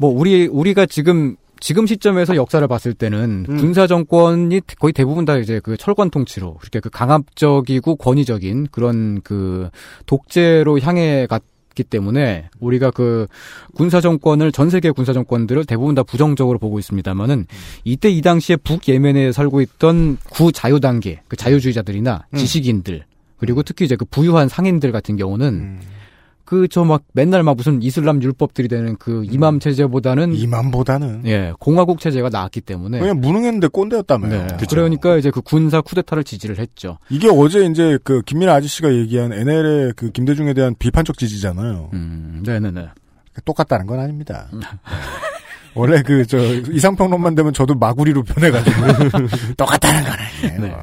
뭐 우리 우리가 지금 지금 시점에서 역사를 봤을 때는 음. 군사 정권이 거의 대부분 다 이제 그 철권 통치로 그렇게 그 강압적이고 권위적인 그런 그 독재로 향해 갔 기 때문에 우리가 그 군사 정권을 전 세계 군사 정권들을 대부분 다 부정적으로 보고 있습니다만은 이때 이 당시에 북 예멘에 살고 있던 구 자유 단계 그 자유주의자들이나 음. 지식인들 그리고 특히 이제 그 부유한 상인들 같은 경우는 음. 그 저 막 맨날 막 무슨 이슬람 율법들이 되는 그 이맘 체제보다는 이맘보다는 예 공화국 체제가 나았기 때문에 그냥 무능했는데 꼰대였다며 요. 네. 그러니까 이제 그 군사 쿠데타를 지지를 했죠. 이게 어제 이제 그 김민아 아저씨가 얘기한 NL의 그 김대중에 대한 비판적 지지잖아요. 음, 네네네. 똑같다는 건 아닙니다. 네. 원래 그 저 이상평론만 되면 저도 마구리로 변해가지고 똑같다는 건 아니에요. 네.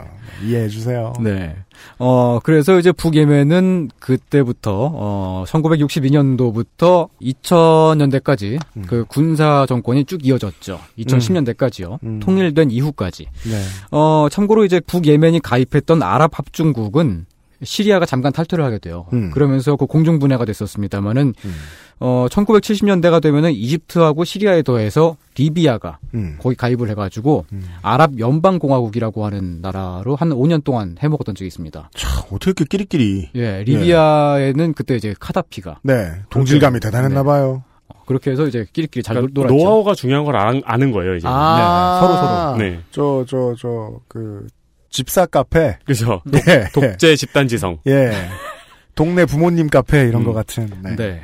이해해 주세요. 네. 어, 그래서 이제 북예멘은 그때부터, 어, 1962년도부터 2000년대까지 음. 그 군사 정권이 쭉 이어졌죠. 2010년대까지요. 음. 통일된 이후까지. 네. 어, 참고로 이제 북예멘이 가입했던 아랍 합중국은 시리아가 잠깐 탈퇴를 하게 돼요. 음. 그러면서 그 공중 분해가 됐었습니다만은 음. 어 1970년대가 되면은 이집트하고 시리아에 더해서 리비아가 음. 거기 가입을 해가지고 아랍 연방 공화국이라고 하는 나라로 한 5년 동안 해먹었던 적이 있습니다. 참 어떻게 이렇게 끼리끼리. 예, 리비아에는 그때 이제 카다피가 네. 동질감이 대단했나 봐요. 그렇게 해서 이제 끼리끼리 잘 그러니까 놀았죠. 노하우가 중요한 걸 아는, 아는 거예요, 이제. 아, 네, 서로 서로. 네. 저, 저, 저, 그, 집사 카페. 그죠. 예. 독재 집단 지성. 예. 동네 부모님 카페 이런 음. 것 같은. 네. 네.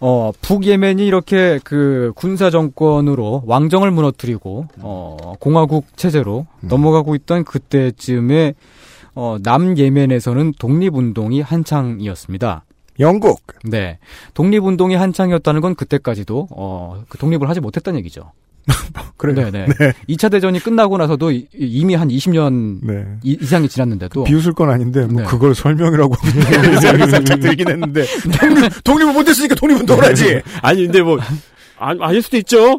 어, 북예멘이 이렇게 그 군사 정권으로 왕정을 무너뜨리고 어, 공화국 체제로 음. 넘어가고 있던 그때쯤에 어, 남예멘에서는 독립운동이 한창이었습니다. 영국. 네. 독립운동이 한창이었다는 건 그때까지도 어, 그 독립을 하지 못했다는 얘기죠. 그래요. 네, 네. 2차 대전이 끝나고 나서도 이- 이미 한 20년 네. 이, 상이 지났는데도 비웃을 건 아닌데, 뭐, 네. 그걸 설명이라고 생각이 살짝 들긴 했는데, 독립, 독립을 못했으니까 독립운동을 하지! 아니, 근데 뭐, 아, 아닐 수도 있죠.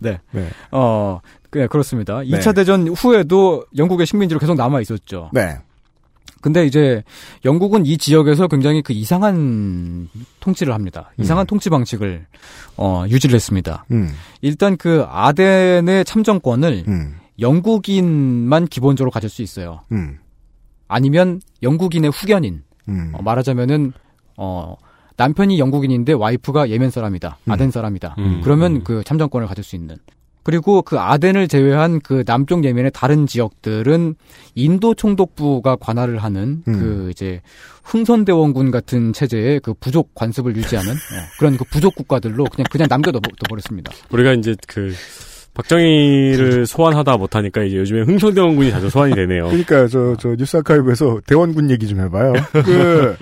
네. 네. 어, 네, 그렇습니다. 네. 2차 대전 후에도 영국의 식민지로 계속 남아 있었죠. 네. 근데 이제 영국은 이 지역에서 굉장히 그 이상한 통치를 합니다. 이상한 통치 방식을 어, 유지를 했습니다. 음, 일단 그 아덴의 참정권을 음, 영국인만 기본적으로 가질 수 있어요. 음, 아니면 영국인의 후견인. 음. 어, 말하자면은 어 남편이 영국인인데 와이프가 예멘 사람이다. 음. 아덴 사람이다. 음, 그러면 음. 그 참정권을 가질 수 있는. 그리고 그 아덴을 제외한 그 남쪽 예멘의 다른 지역들은 인도 총독부가 관할을 하는 음. 그 이제 흥선대원군 같은 체제의 그 부족 관습을 유지하는 어, 그런 그 부족 국가들로 그냥 그냥 남겨둬 버렸습니다. 우리가 이제 그, 박정희를 소환하다 못하니까 이제 요즘에 흥청대원군이 자주 소환이 되네요. 그러니까, 저, 저, 뉴스 아카이브에서 대원군 얘기 좀 해봐요. 그,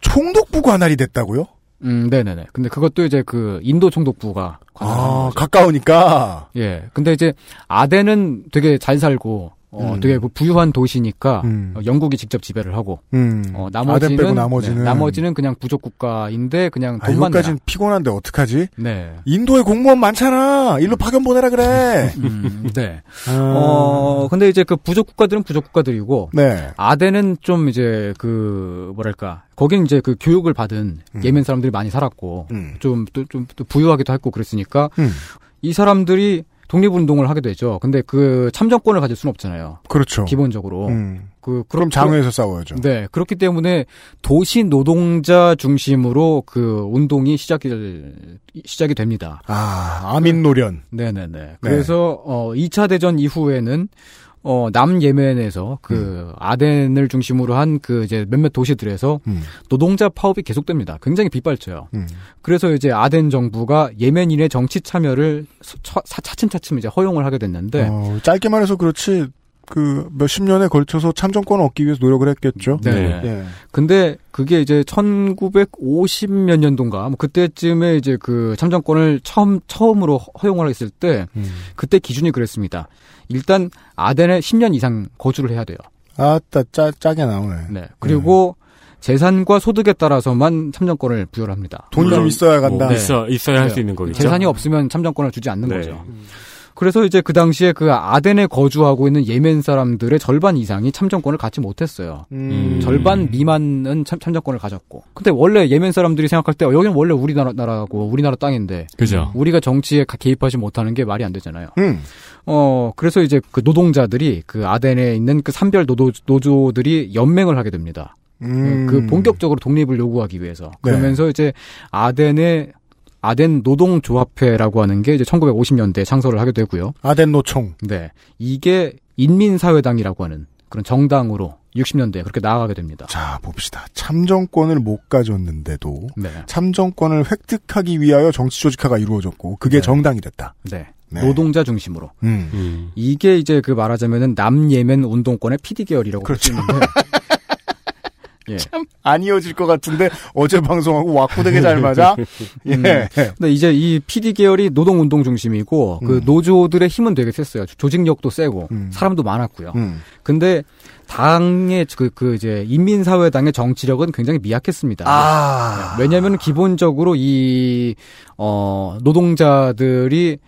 총독부 관할이 됐다고요? 음, 네네네. 근데 그것도 이제 그 인도 총독부가 아. 가까우니까. 예. 근데 이제 아덴은 되게 잘 살고 어 음. 되게 그 부유한 도시니까 음. 어, 영국이 직접 지배를 하고 음. 어 나머지는 빼고 나머지는. 네, 나머지는 그냥 부족 국가인데 그냥 아, 돈만 내라. 이것까진 피곤한데 어떡하지? 네. 인도에 공무원 많잖아. 일로 파견 보내라 그래. 음, 네. 아, 어 근데 이제 그 부족 국가들은 부족 국가들이고 네. 아덴은 좀 이제 그 뭐랄까 거긴 이제 그 교육을 받은 음. 예멘 사람들이 많이 살았고 음. 좀또 좀 또 부유하기도 했고 그랬으니까 음. 이 사람들이 독립운동을 하게 되죠. 근데 그 참정권을 가질 수는 없잖아요. 그렇죠. 기본적으로. 음. 그 그럼 장외에서 싸워야죠. 네, 그렇기 때문에 도시 노동자 중심으로 그 운동이 시작이 시작이 됩니다. 아, 아민 노련. 네, 네, 네. 그래서 어 2차 대전 이후에는 어 남 예멘에서 그 아덴을 중심으로 한 그 이제 몇몇 도시들에서 음. 노동자 파업이 계속됩니다. 굉장히 빗발쳐요. 음. 그래서 이제 아덴 정부가 예멘인의 정치 참여를 차- 차- 차츰차츰 이제 허용을 하게 됐는데 어, 짧게 말해서 그렇지, 그, 몇십 년에 걸쳐서 참정권을 얻기 위해서 노력을 했겠죠. 네. 예. 근데 그게 이제 1950몇 년도인가 뭐 그때쯤에 이제 그 참정권을 처음 처음으로 허용을 했을 때 음. 그때 기준이 그랬습니다. 일단 아덴에 10년 이상 거주를 해야 돼요. 아따, 짜, 짜게 나오네. 네. 그리고 재산과 소득에 따라서만 참정권을 부여를 합니다. 돈이 좀 있어야 간다. 뭐 있어 있어야 할 수 있는 거겠죠. 재산이 없으면 참정권을 주지 않는 네. 거죠. 그래서 이제 그 당시에 그 아덴에 거주하고 있는 예멘 사람들의 절반 이상이 참정권을 갖지 못했어요. 음. 절반 미만은 참, 참정권을 가졌고. 근데 원래 예멘 사람들이 생각할 때 어, 여기는 원래 우리나라 나라고 우리나라 땅인데 그죠. 우리가 정치에 가- 개입하지 못하는 게 말이 안 되잖아요. 음. 어 그래서 이제 그 노동자들이 그 아덴에 있는 그 산별 노조, 노조들이 연맹을 하게 됩니다. 음. 그 본격적으로 독립을 요구하기 위해서 네. 그러면서 이제 아덴의 아덴 노동조합회라고 하는 게 이제 1950년대에 창설을 하게 되고요. 아덴 노총. 네. 이게 인민사회당이라고 하는 그런 정당으로 60년대에 그렇게 나아가게 됩니다. 자, 봅시다. 참정권을 못 가졌는데도 네. 참정권을 획득하기 위하여 정치 조직화가 이루어졌고 그게 정당이 됐다. 네. 네. 노동자 중심으로. 음. 이게 이제 그 말하자면은 남예멘 운동권의 PD 계열이라고 볼수 있는데. 예. 안 이어질 것 같은데 어제 방송하고 와꾸 되게 잘 맞아. 예. 음. 근데 이제 이 PD 계열이 노동 운동 중심이고 음. 그 노조들의 힘은 되게 셌어요. 조직력도 세고 음. 사람도 많았고요. 음. 근데 당의 그, 그 이제 인민사회당의 정치력은 굉장히 미약했습니다. 아. 왜냐하면 기본적으로 이 어, 노동자들이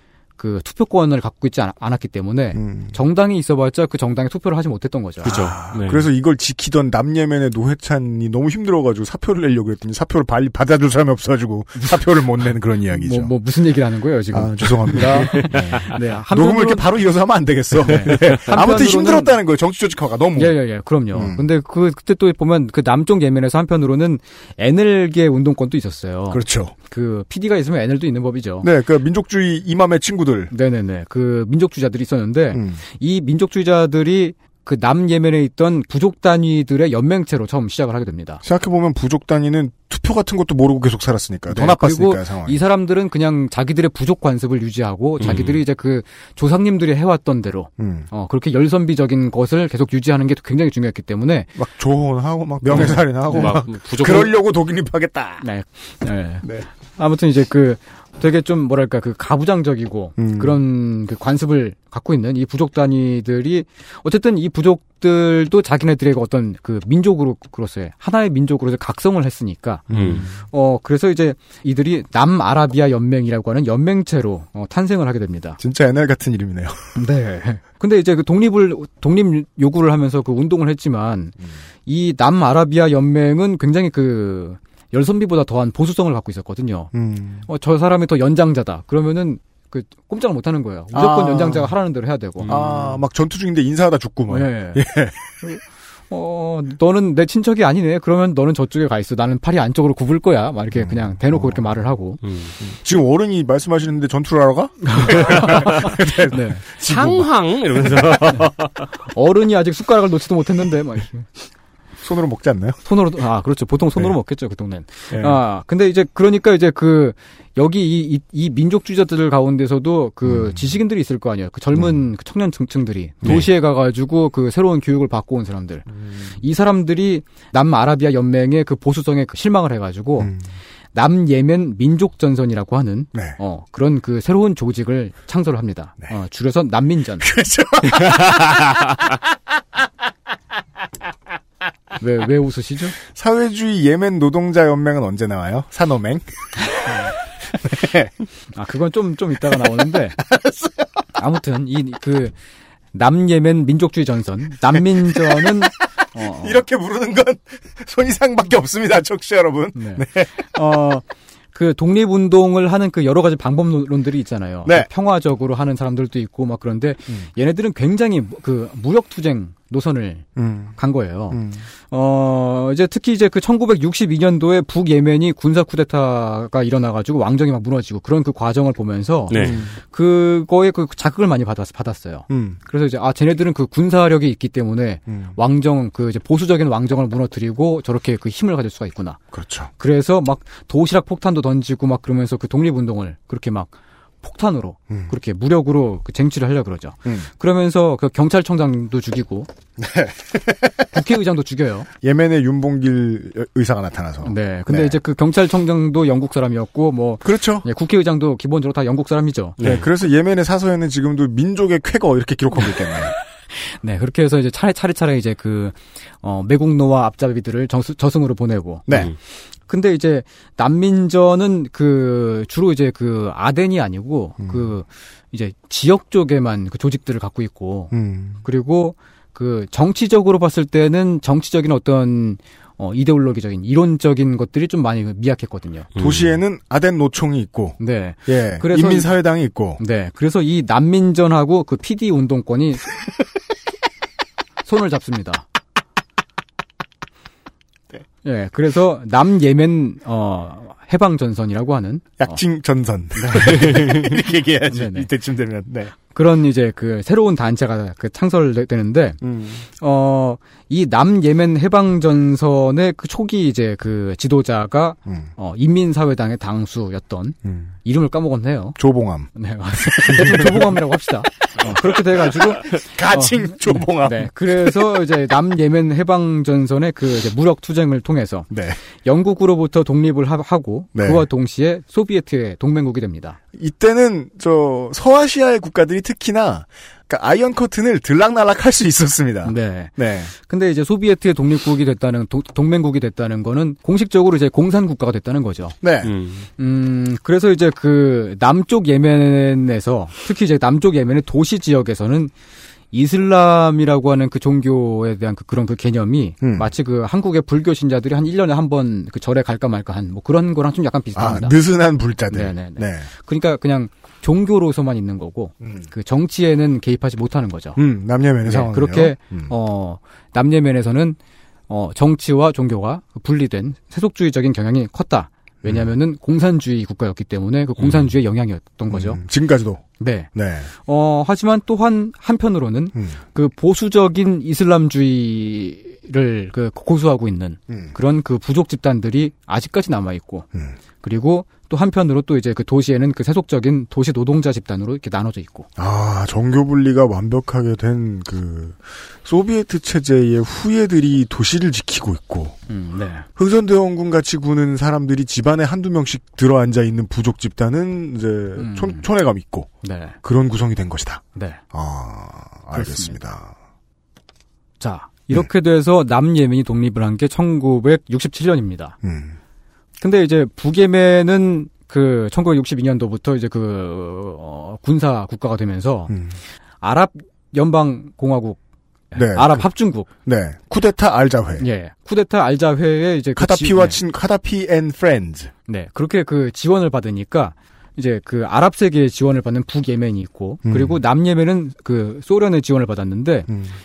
그 투표권을 갖고 있지 않, 았기 때문에 음. 정당이 있어봤자 그 정당에 투표를 하지 못했던 거죠. 그죠. 네. 그래서 이걸 지키던 남예멘의 노회찬이 너무 힘들어가지고 사표를 내려고 했더니 사표를 빨리 받아줄 사람이 없어가지고 사표를 못 내는 그런 이야기죠. 뭐, 뭐 무슨 얘기를 하는 거예요 지금? 아, 죄송합니다. 네, 녹음을 이렇게 바로 이어서 하면 안 되겠어. 네. 아무튼 한편으로는- 힘들었다는 거예요. 정치 조직화가 너무. 예예예, 그럼요. 음. 근데 그 그때 또 보면 그 남쪽 예멘에서 한편으로는 NL계 운동권도 있었어요. 그렇죠. 그 PD가 있으면 NL도 있는 법이죠. 네, 그 민족주의 이맘의 친구들. 네네네. 그 민족주의자들이 있었는데 음. 이 민족주의자들이 그 남예멘에 있던 부족 단위들의 연맹체로 처음 시작을 하게 됩니다. 생각해보면 부족 단위는 투표 같은 것도 모르고 계속 살았으니까. 더 네, 나빴으니까 그리고 상황이. 이 사람들은 그냥 자기들의 부족 관습을 유지하고 음. 자기들이 이제 그 조상님들이 해왔던 대로 음. 어 그렇게 열선비적인 것을 계속 유지하는 게 굉장히 중요했기 때문에 막 조혼하고 막 명예살인하고 막막 부족- 그러려고 독립하겠다. 네. 네. 네. 아무튼 이제 그 되게 좀 뭐랄까 그 가부장적이고 음. 그런 그 관습을 갖고 있는 이 부족 단위들이 어쨌든 이 부족들도 자기네들의 어떤 그 민족으로서의 하나의 민족으로서 각성을 했으니까 음. 어 그래서 이제 이들이 남아라비아 연맹이라고 하는 연맹체로 어, 탄생을 하게 됩니다. 진짜 NL 같은 이름이네요. 네. 근데 이제 그 독립을 독립 요구를 하면서 그 운동을 했지만 이 남아라비아 연맹은 굉장히 그 열선비보다 더한 보수성을 갖고 있었거든요. 음. 어, 저 사람이 더 연장자다. 그러면은 그 꼼짝을 못 하는 거예요. 무조건 아. 연장자가 하라는 대로 해야 되고. 아, 막 전투 중인데 인사하다 죽고 막. 예. 예. 어, 너는 내 친척이 아니네. 그러면 너는 저쪽에 가 있어. 나는 팔이 안쪽으로 굽을 거야. 막 이렇게 그냥 대놓고 이렇게 말을 하고. 지금 어른이 말씀하시는데 전투를 하러 가? 네. 상황 이러면서 어른이 아직 숟가락을 놓지도 못했는데 막 이렇게. 손으로 먹지 않나요? 손으로 아 그렇죠 보통 손으로 먹겠죠 그 동네는 네. 아 근데 이제 그러니까 이제 그 여기 이, 이, 이 민족주의자들 가운데서도 그 음. 지식인들이 있을 거 아니에요 그 젊은 그 청년 층층들이 네. 도시에 가가지고 그 새로운 교육을 받고 온 사람들 음. 이 사람들이 남아라비아 연맹의 그 보수성에 그 실망을 해가지고 음. 남예멘 민족전선이라고 하는 네. 어 그런 그 새로운 조직을 창설을 합니다 어, 줄여서 남민전 그렇죠. 왜 왜 웃으시죠? 사회주의 예멘 노동자 연맹은 언제 나와요? 산업맹? 아, 그건 좀, 좀 이따가 나오는데. 아무튼, 이, 그, 남예멘 민족주의 전선. 남민전은, 어, 이렇게 부르는 건 손이상밖에 없습니다, 청취자 여러분. 네. 어, 그 독립운동을 하는 그 여러 가지 방법론들이 있잖아요. 네. 평화적으로 하는 사람들도 있고 막 그런데 얘네들은 굉장히 그 무력투쟁 노선을 음. 간 거예요. 음. 어, 이제 특히 이제 그 1962년도에 북예멘이 군사 쿠데타가 일어나가지고 왕정이 막 무너지고 그런 그 과정을 보면서 네. 그거에 그 자극을 많이 받았, 받았어요. 음. 그래서 이제 아 쟤네들은 그 군사력이 있기 때문에 음. 왕정 그 이제 보수적인 왕정을 무너뜨리고 저렇게 그 힘을 가질 수가 있구나. 그렇죠. 그래서 막 도시락 폭탄도 던지고 막 그러면서 그 독립운동을 그렇게 막 폭탄으로 음. 그렇게 무력으로 그 쟁취를 하려 그러죠. 음. 그러면서 그 경찰청장도 죽이고 네. 국회의장도 죽여요. 예멘의 윤봉길 의사가 나타나서. 네. 근데 네. 이제 그 경찰청장도 영국 사람이었고 뭐 그렇죠. 예, 국회의장도 기본적으로 다 영국 사람이죠. 네. 그래서 예멘의 사서에는 지금도 민족의 쾌거 이렇게 기록하고 있겠네요. 네, 그렇게 해서 이제 차례 차례 차례 이제 그, 어, 매국노와 앞잡이들을 저승, 저승으로 보내고. 네. 근데 이제 난민전은 그 주로 이제 그 아덴이 아니고 음. 그 이제 지역 쪽에만 그 조직들을 갖고 있고 음. 그리고 그 정치적으로 봤을 때는 정치적인 어떤 어 이데올로기적인 이론적인 것들이 좀 많이 미약했거든요. 도시에는 아덴 노총이 있고, 네. 예, 그래서 인민 사회당이 있고, 네. 그래서 이 난민전하고 그 PD 운동권이 손을 잡습니다. 예, 그래서 남예멘 어 해방 전선이라고 하는 약칭 전선. 이렇게 얘기해야지. 이때쯤 되면, 네. 그런 이제 그 새로운 단체가 그 창설되는데 음. 어이 남예멘 해방 전선의 그 초기 이제 그 지도자가 음. 어 인민사회당의 당수였던 음. 이름을 까먹었네요. 조봉암. 네, 대충 조봉암이라고 합시다. 어, 그렇게 돼가지고 가칭 어, 조봉암. 네, 그래서 이제 남예멘 해방 전선의 그 이제 무력 투쟁을 통해서 네. 영국으로부터 독립을 하- 하고 네. 그와 동시에 소비에트의 동맹국이 됩니다. 이때는 저 서아시아의 국가들이 특히나 그러니까 iron curtain을 들락날락 할 수 있었습니다. 네. 네. 근데 이제 소비에트의 독립국이 됐다는 도- 동맹국이 됐다는 거는 공식적으로 이제 공산 국가가 됐다는 거죠. 네. 음, 그래서 이제 그 남쪽 예멘에서 특히 이제 남쪽 예멘의 도시 지역에서는 이슬람이라고 하는 그 종교에 대한 그 그런 그 개념이 음. 마치 그 한국의 불교 신자들이 한 1년에 한 번 그 절에 갈까 말까 한 뭐 그런 거랑 좀 약간 아, 비슷합니다. 느슨한 불자들. 네네네. 네. 그러니까 그냥 종교로서만 있는 거고 그 정치에는 개입하지 못하는 거죠. 음, 남예멘의 네, 상황이요. 그렇게 음. 어 남예멘에서는 어 정치와 종교가 분리된 세속주의적인 경향이 컸다. 왜냐하면은 공산주의 국가였기 때문에 그 공산주의 영향이었던 거죠. 음, 지금까지도. 네. 네. 어 하지만 또한 한편으로는 음. 그 보수적인 이슬람주의를 그 고수하고 있는 음. 그런 그 부족 집단들이 아직까지 남아 있고 음. 그리고 또 한편으로 또 이제 그 도시에는 그 세속적인 도시 노동자 집단으로 이렇게 나눠져 있고 아, 정교 분리가 완벽하게 된 그 소비에트 체제의 후예들이 도시를 지키고 있고 음, 네. 흥선대원군 같이 구는 사람들이 집안에 한두 명씩 들어앉아 있는 부족 집단은 이제 촌, 촌에감 있고 네. 그런 구성이 된 것이다. 네. 아, 알겠습니다. 자, 이렇게 돼서 남예멘이 독립을 한 게 1967년입니다. 음. 근데 이제 북예멘은 그 1962년도부터 이제 그 어, 군사 국가가 되면서 아랍 연방 공화국 음. 네, 아랍 그- 합중국 네. 쿠데타 알자회. 예. 쿠데타 알자회에 이제 그 카다피와 지- 친 카다피 and friends. 네. 그렇게 그 지원을 받으니까 이제 그 아랍 세계의 지원을 받는 북예멘이 있고 음. 그리고 남예멘은 그 소련의 지원을 받았는데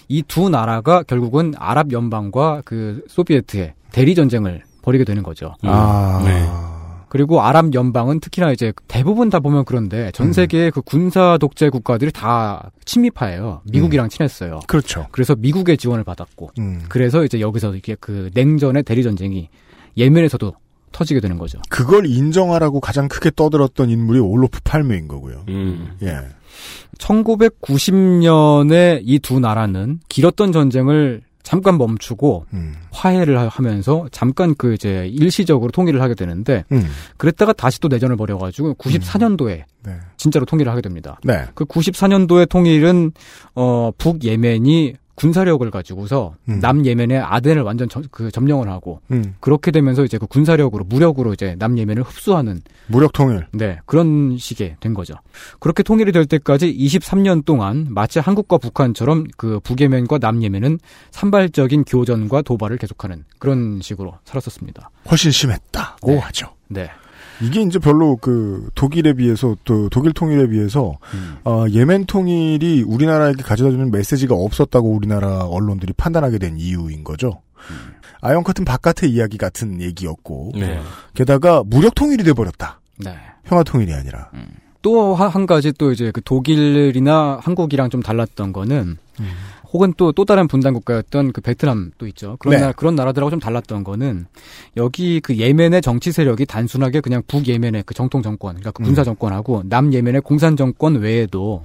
이두 나라가 결국은 아랍 연방과 그 소비에트의 대리 전쟁을 벌이게 되는 거죠. 아. 네. 그리고 아랍 연방은 특히나 이제 대부분 다 보면 그런데 음. 전 세계의 그 군사 독재 국가들이 다 친미파예요. 미국이랑 친했어요. 그렇죠. 그래서 미국의 지원을 받았고 음. 그래서 이제 여기서 이게 그 냉전의 대리 전쟁이 예멘에서도 터지게 되는 거죠. 그걸 인정하라고 가장 크게 떠들었던 인물이 올로프 팔메인 거고요. 음. 예. 1990년에 이 두 나라는 길었던 전쟁을 잠깐 멈추고 음. 화해를 하- 하면서 잠깐 그 이제 일시적으로 통일을 하게 되는데 음. 그랬다가 다시 또 내전을 벌여가지고 94년도에 네. 진짜로 통일을 하게 됩니다. 네. 그 94년도의 통일은 어 북예멘이 군사력을 가지고서 음. 남예멘의 아덴을 완전 저- 그 점령을 하고 음. 그렇게 되면서 이제 그 군사력으로 무력으로 이제 남예멘을 흡수하는 무력 통일. 네 그런 식의 된 거죠. 그렇게 통일이 될 때까지 23년 동안 마치 한국과 북한처럼 그 북예멘과 남예멘은 산발적인 교전과 도발을 계속하는 그런 식으로 살았었습니다. 훨씬 심했다고 네. 하죠. 네. 이게 이제 별로 그 독일에 비해서 또 독일 통일에 비해서 음. 어, 예멘 통일이 우리나라에게 가져다주는 메시지가 없었다고 우리나라 언론들이 판단하게 된 이유인 거죠. iron curtain 바깥의 이야기 같은 얘기였고 네. 게다가 무력 통일이 돼 버렸다. 네. 평화 통일이 아니라. 또한 가지 또 이제 그 독일이나 한국이랑 좀 달랐던 거는 혹은 또 또 다른 분단 국가였던 그 베트남 도 있죠. 그런 네. 나라, 그런 나라들하고 좀 달랐던 거는 여기 그 예멘의 정치 세력이 단순하게 그냥 북 예멘의 그 정통 정권, 그러니까 그 군사 정권하고 남예멘의 공산 정권 외에도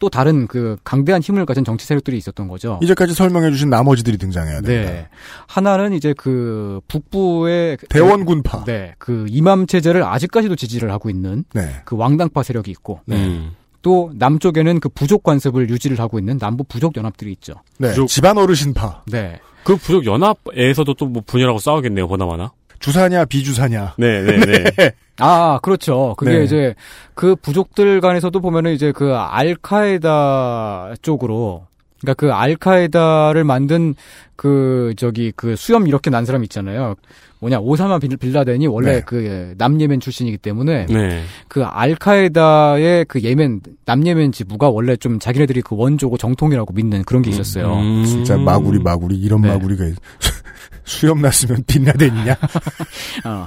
또 다른 그 강대한 힘을 가진 정치 세력들이 있었던 거죠. 이제까지 설명해 주신 나머지들이 등장해야 됩니다. 네. 하나는 이제 그 북부의 대원군파. 네. 그 이맘 체제를 아직까지도 지지를 하고 있는 네. 그 왕당파 세력이 있고 음. 또 남쪽에는 그 부족 관습을 유지를 하고 있는 남부 부족 연합들이 있죠. 네, 부족- 집안 어르신파. 네. 그 부족 연합에서도 또 뭐 분열하고 싸우겠네요, 보나마나. 주사냐 비주사냐. 네, 네, 네. 아, 그렇죠. 그게 네. 이제 그 부족들 간에서도 보면은 이제 그 알카에다 쪽으로 그러니까 그 알카에다를 만든 그 저기 그 수염 이렇게 난 사람 있잖아요. 뭐냐 오사마 빌- 빌라덴이 원래 네. 그 남예멘 출신이기 때문에 네. 그 알카에다의 그 예멘 남예멘 지부가 원래 좀 자기네들이 그 원조고 정통이라고 믿는 그런 게 있었어요. 음. 진짜 마구리 마구리 이런 네. 마구리가 있- 수염 났으면 빛나대니냐? 어.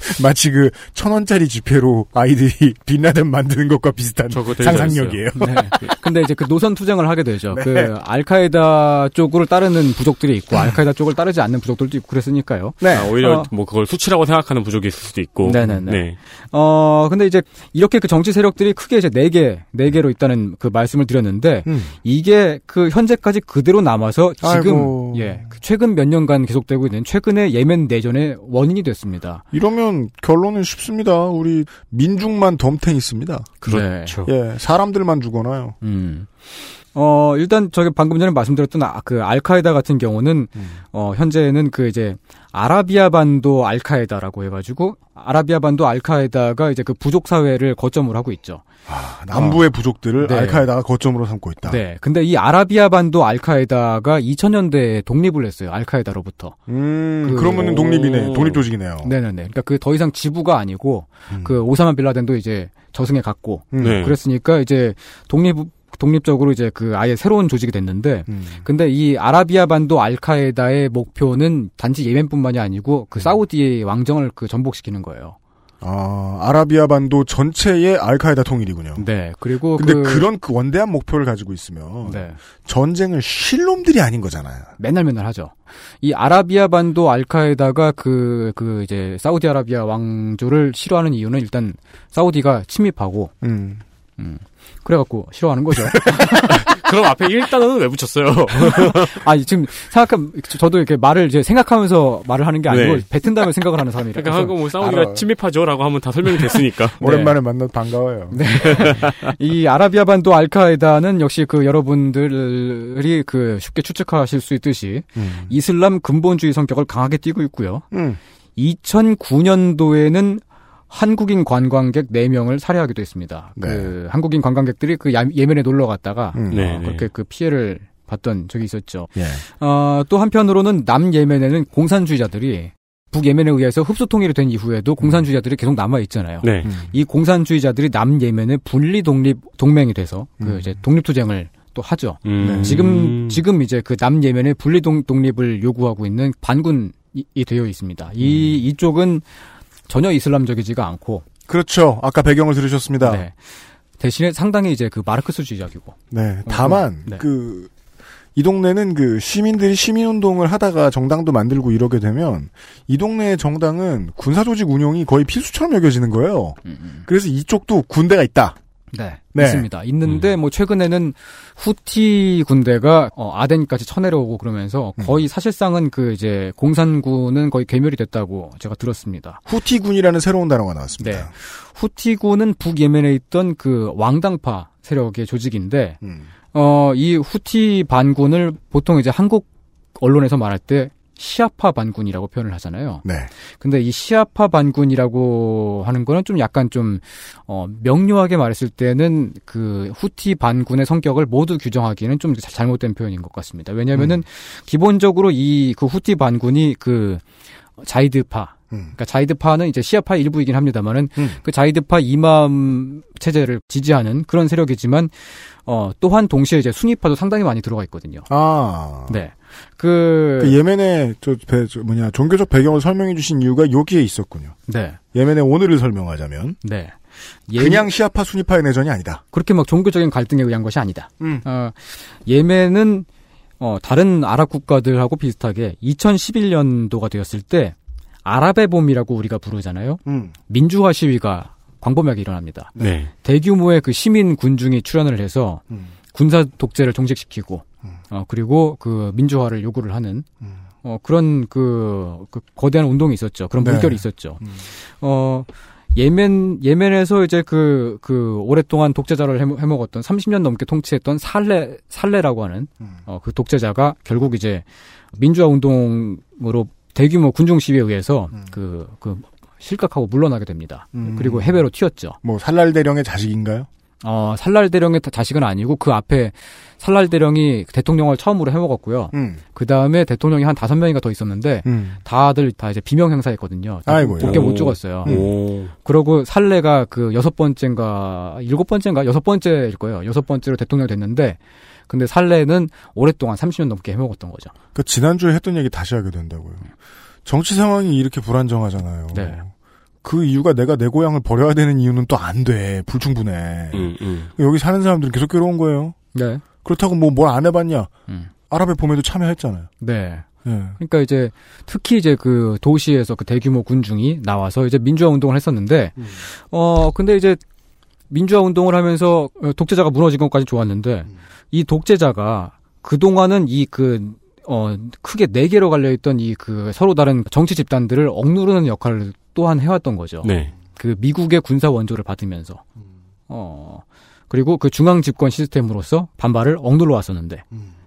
마치 그 천 원짜리 지폐로 아이들이 빛나den 만드는 것과 비슷한 상상력이에요. 네. 근데 이제 그 노선 투쟁을 하게 되죠. 네. 그 알카에다 쪽을 따르는 부족들이 있고 알카에다 쪽을 따르지 않는 부족들도 있고 그랬으니까요. 네. 아, 오히려 어. 뭐 그걸 수치라고 생각하는 부족이 있을 수도 있고. 네네네. 네. 어, 근데 이제 이렇게 그 정치 세력들이 크게 이제 네 개, 네 개로 있다는 그 말씀을 드렸는데 음. 이게 그 현재까지 그대로 남아서 지금 아이고. 예, 그 최근 몇 년간 계속되고 있는 최근의 예멘 내전의 원인이 됐습니다. 이러면 결론은 쉽습니다. 우리 민중만 덤탱 있습니다. 그렇죠. 예, 사람들만 죽어나요. 음. 어, 일단 저기 방금 전에 말씀드렸던 아, 그 알카에다 같은 경우는 음. 어, 현재는 그 이제 아라비아 반도 알카에다라고 해가지고 아라비아 반도 알카에다가 이제 그 부족 사회를 거점으로 하고 있죠. 아, 남부의 부족들을 네. 알카에다가 거점으로 삼고 있다. 네. 근데 이 아라비아 반도 알카에다가 2000년대에 독립을 했어요. 알카에다로부터. 음, 그- 그러면은 독립이네. 독립 조직이네요. 네네네. 그러니까 그 더 이상 지부가 아니고 음. 그 오사마 빌라덴도 이제 저승에 갔고 음. 네. 그랬으니까 이제 독립 독립적으로 이제 그 아예 새로운 조직이 됐는데 음. 근데 이 아라비아 반도 알카에다의 목표는 단지 예멘뿐만이 아니고 음. 그 사우디의 왕정을 그 전복시키는 거예요. 아, 아라비아 반도 전체의 알카에다 통일이군요. 네. 그리고 근데 그, 그... 런 그 원대한 목표를 가지고 있으면 네. 전쟁을 쉴 놈들이 아닌 거잖아요. 맨날 맨날 하죠. 이 아라비아 반도 알카에다가 그, 그 이제 사우디아라비아 왕조를 싫어하는 이유는 일단 사우디가 침입하고, 음. 음, 그래갖고 싫어하는 거죠. 그럼 앞에 일단은 왜 붙였어요? 아 지금 생각하면, 저도 이렇게 말을 이제 생각하면서 말을 하는 게 아니고 네. 뱉은 다음에 생각을 하는 사람이라서. 그러니까 하고 뭐 사우디가 알아. 침입하죠 라고 하면 다 설명이 됐으니까. 오랜만에 만나서 반가워요. 네. 이 아라비아 반도 알카에다는 역시 그 여러분들이 그 쉽게 추측하실 수 있듯이 음. 이슬람 근본주의 성격을 강하게 띠고 있고요. 음. 2009년도에는 한국인 관광객 4명을 살해하기도 했습니다. 네. 그 한국인 관광객들이 그 야- 예멘에 놀러 갔다가 음. 네, 어, 네. 그렇게 그 피해를 봤던 적이 있었죠. 예. 어, 또 한편으로는 남 예멘에는 공산주의자들이 북예멘에 의해서 흡수 통일이 된 이후에도 공산주의자들이 계속 남아 있잖아요. 네. 음. 이 공산주의자들이 남예멘의 분리 독립 동맹이 돼서 그 음. 이제 독립 투쟁을 또 하죠. 음. 지금 지금 이제 그 남예멘의 분리 동- 독립을 요구하고 있는 반군이 되어 있습니다. 이 음. 이쪽은 전혀 이슬람적이지가 않고 그렇죠. 아까 배경을 들으셨습니다. 네. 대신에 상당히 이제 그 마르크스주의적이고 네. 다만 네. 그 이 동네는 그 시민들이 시민운동을 하다가 정당도 만들고 이러게 되면 이 동네의 정당은 군사조직 운용이 거의 필수처럼 여겨지는 거예요. 그래서 이쪽도 군대가 있다. 네, 네. 있습니다. 있는데 뭐 최근에는 후티 군대가 어, 아덴까지 쳐내려오고 그러면서 음. 거의 사실상은 그 이제 공산군은 거의 괴멸이 됐다고 제가 들었습니다. 후티군이라는 새로운 단어가 나왔습니다. 네. 후티군은 북예멘에 있던 그 왕당파 세력의 조직인데 음. 어, 이 후티 반군을 보통 이제 한국 언론에서 말할 때 시아파 반군이라고 표현을 하잖아요. 네. 근데 이 시아파 반군이라고 하는 거는 좀 약간 좀, 어, 명료하게 말했을 때는 그 후티 반군의 성격을 모두 규정하기는 좀 자- 잘못된 표현인 것 같습니다. 왜냐면은 기본적으로 이 그 후티 반군이 그 자이드파, 음. 그러니까 자이드파는 이제 시아파 일부이긴 합니다만은 음. 그 자이드파 이맘 체제를 지지하는 그런 세력이지만 어 또한 동시에 이제 순위파도 상당히 많이 들어가 있거든요. 아. 네. 그, 그 예멘의 저, 배- 저 뭐냐 종교적 배경을 설명해 주신 이유가 여기에 있었군요. 네. 예멘의 오늘을 설명하자면 네. 예- 그냥 시아파 순위파의 내전이 아니다. 그렇게 막 종교적인 갈등에 의한 것이 아니다. 음. 어, 예멘은 어, 다른 아랍 국가들하고 비슷하게 2011년도가 되었을 때 아랍의 봄이라고 우리가 부르잖아요. 음. 민주화 시위가 광범위하게 일어납니다. 네. 대규모의 그 시민 군중이 출연을 해서 음. 군사 독재를 종식시키고 음. 어, 그리고 그 민주화를 요구를 하는 음. 어, 그런 그, 그 거대한 운동이 있었죠. 그런 네. 물결이 있었죠. 음. 어, 예멘 예멘에서 이제 그그 오랫동안 독재자를 해먹- 해먹 었던 30년 넘게 통치했던 살레 살레라고 하는 어, 그 독재자가 결국 이제 민주화 운동으로 대규모 군중 시위에 의해서 그그 실각하고 물러나게 됩니다. 음. 그리고 해외로 튀었죠. 뭐 살랄 대령의 자식인가요? 어, 살랄 대령의 다- 자식은 아니고 그 앞에 살랄 대령이 대통령을 처음으로 해먹었고요. 음. 그 다음에 대통령이 한 다섯 명인가 더 있었는데 음. 다들 다 이제 비명 행사했거든요. 다 아이고요. 돕게 못 오. 죽었어요. 오. 그러고 살레가 그 여섯 번째인가 일곱 번째인가 여섯 번째일 거예요. 여섯 번째로 대통령 됐는데 근데 살레는 오랫동안 30년 넘게 해먹었던 거죠. 그 지난주에 했던 얘기 다시 하게 된다고요. 정치 상황이 이렇게 불안정하잖아요. 네. 그 이유가 내가 내 고향을 버려야 되는 이유는 또 안 돼. 불충분해. 음, 음. 여기 사는 사람들은 계속 괴로운 거예요. 네. 그렇다고 뭐 뭘 안 해봤냐? 음. 아랍의 봄에도 참여했잖아요. 네. 예. 그러니까 이제 특히 이제 그 도시에서 그 대규모 군중이 나와서 이제 민주화 운동을 했었는데 어 근데 이제 민주화 운동을 하면서 어, 독재자가 무너진 것까지 좋았는데 이 독재자가 그 동안은 이 그 어, 크게 네 개로 갈려 있던 이 그 서로 다른 정치 집단들을 억누르는 역할을 또한 해왔던 거죠. 네. 그 미국의 군사 원조를 받으면서. 어. 그리고 그 중앙 집권 시스템으로서 반발을 억눌러 왔었는데.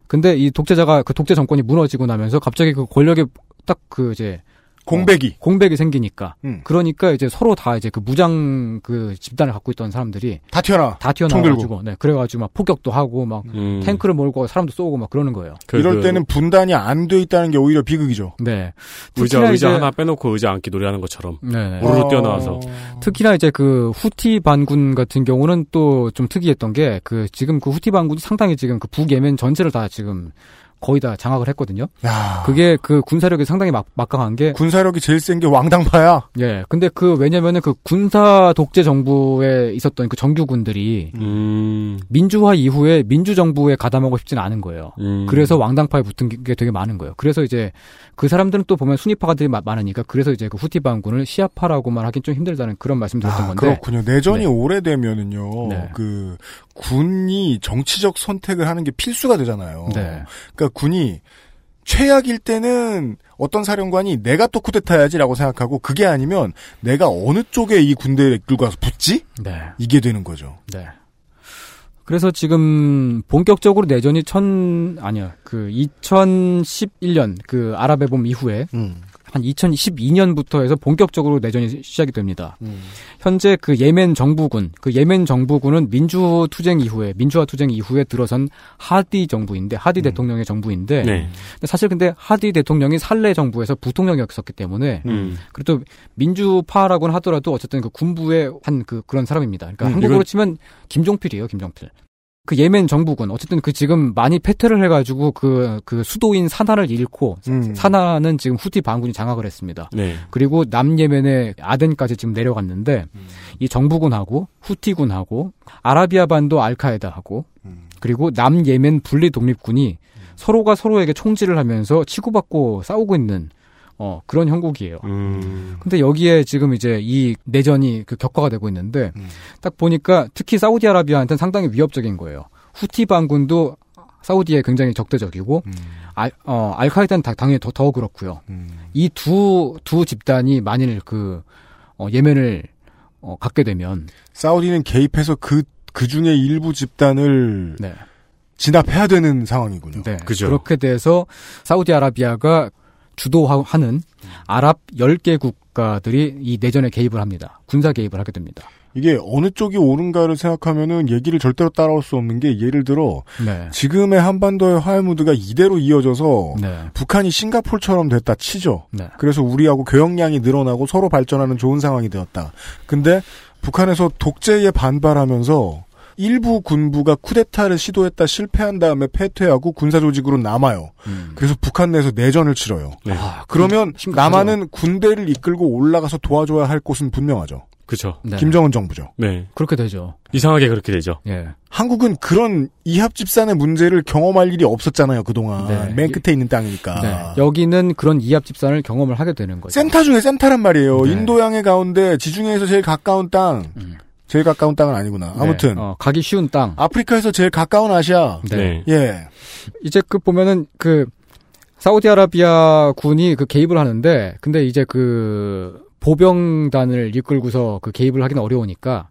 근데 이 독재자가 그 독재 정권이 무너지고 나면서 갑자기 그 권력에 딱그 이제 공백이 어, 공백이 생기니까 음. 그러니까 이제 서로 다 이제 그 무장 그 집단을 갖고 있던 사람들이 다 튀어나. 다총 튀어나와가지고 네 그래가지고 막 폭격도 하고 막 음. 탱크를 몰고 사람도 쏘고 막 그러는 거예요. 그, 이럴 그 때는 분단이 안 돼 있다는 게 오히려 비극이죠. 네. 의자 의자 이제- 하나 빼놓고 의자 앉기 노래하는 것처럼. 우르르 어. 뛰어나와서 특히나 이제 그 후티 반군 같은 경우는 또 좀 특이했던 게 그 지금 그 후티 반군이 상당히 지금 그 북예멘 전체를 다 지금 거의 다 장악을 했거든요. 야. 그게 그 군사력이 상당히 막, 막강한 게 군사력이 제일 센 게 왕당파야. 예. 근데 그 왜냐면은 그 군사 독재 정부에 있었던 그 정규군들이 음, 민주화 이후에 민주 정부에 가담하고 싶지는 않은 거예요. 음. 그래서 왕당파에 붙은 게 되게 많은 거예요. 그래서 이제 그 사람들은 또 보면 순위파가들이 마- 많으니까 그래서 이제 그 후티 반군을 시아파라고만 하긴 좀 힘들다는 그런 말씀 드렸던 아, 건데. 그렇군요. 내전이 네. 오래되면은요. 네. 그 군이 정치적 선택을 하는 게 필수가 되잖아요. 네. 그러니까 군이 최악일 때는 어떤 사령관이 내가 또 쿠데타야지라고 생각하고 그게 아니면 내가 어느 쪽에 이 군대를 이끌고 가서 붙지? 네. 이게 되는 거죠. 네. 그래서 지금 본격적으로 내전이 천 아니야 그 2011년 그 아랍의 봄 이후에 음. 한 2012년부터 해서 본격적으로 내전이 시작이 됩니다. 음. 현재 그 예멘 정부군, 그 예멘 정부군은 민주 투쟁 이후에 민주화 투쟁 이후에 들어선 하디 정부인데 하디 대통령의 정부인데 네. 근데 사실 근데 하디 대통령이 살레 정부에서 부통령이었기 때문에 음. 그래도 민주파라고는 하더라도 어쨌든 그 군부의 한 그 그런 사람입니다. 그러니까 음, 한국으로 치면 김종필이에요, 김종필. 그 예멘 정부군 어쨌든 그 지금 많이 패퇴를 해가지고 그그 수도인 사나를 잃고 음. 사나는 지금 후티 반군이 장악을 했습니다. 네. 그리고 남예멘의 아덴까지 지금 내려갔는데 음. 이 정부군하고 후티군하고 아라비아 반도 알카에다하고 음. 그리고 남예멘 분리 독립군이 서로가 서로에게 총질을 하면서 치고받고 싸우고 있는 어 그런 형국이에요. 음. 근데 여기에 지금 이제 이 내전이 그 격화가 되고 있는데 음. 딱 보니까 특히 사우디아라비아한테는 상당히 위협적인 거예요. 후티 반군도 사우디에 굉장히 적대적이고 음. 알, 어, 알카이다는 다- 당연히 더, 더 그렇고요. 음. 이두두 집단이 만일 그 어, 예멘을 어, 갖게 되면 사우디는 개입해서 그, 그 중에 일부 집단을 네. 진압해야 되는 상황이군요. 네. 그죠. 그렇게 돼서 사우디아라비아가 주도하는 아랍 10개 국가들이 이 내전에 개입을 합니다. 군사 개입을 하게 됩니다. 이게 어느 쪽이 옳은가를 생각하면은 얘기를 절대로 따라올 수 없는 게 예를 들어 네. 지금의 한반도의 화해 무드가 이대로 이어져서 네. 북한이 싱가폴처럼 됐다 치죠. 네. 그래서 우리하고 교역량이 늘어나고 서로 발전하는 좋은 상황이 되었다. 근데 북한에서 독재에 반발하면서 일부 군부가 쿠데타를 시도했다 실패한 다음에 패퇴하고 군사 조직으로 남아요. 음. 그래서 북한 내에서 내전을 치러요. 네. 아, 그러면. 남한은 군대를 이끌고 올라가서 도와줘야 할 곳은 분명하죠. 그죠. 네. 김정은 정부죠. 네. 그렇게 되죠. 이상하게 그렇게 되죠. 예. 한국은 그런 이합 집산의 문제를 경험할 일이 없었잖아요 그동안 네. 맨 끝에 있는 땅이니까 네. 여기는 그런 이합 집산을 경험을 하게 되는 거죠. 센터 중에 센터란 말이에요 네. 인도양의 가운데 지중해에서 제일 가까운 땅 음. 제일 가까운 땅은 아니구나 아무튼 네. 어, 가기 쉬운 땅. 아프리카에서 제일 가까운 아시아 네. 예 이제 그 보면은 그 사우디아라비아 군이 그 개입을 하는데 근데 이제 그 보병단을 이끌고서 그 개입을 하기는 어려우니까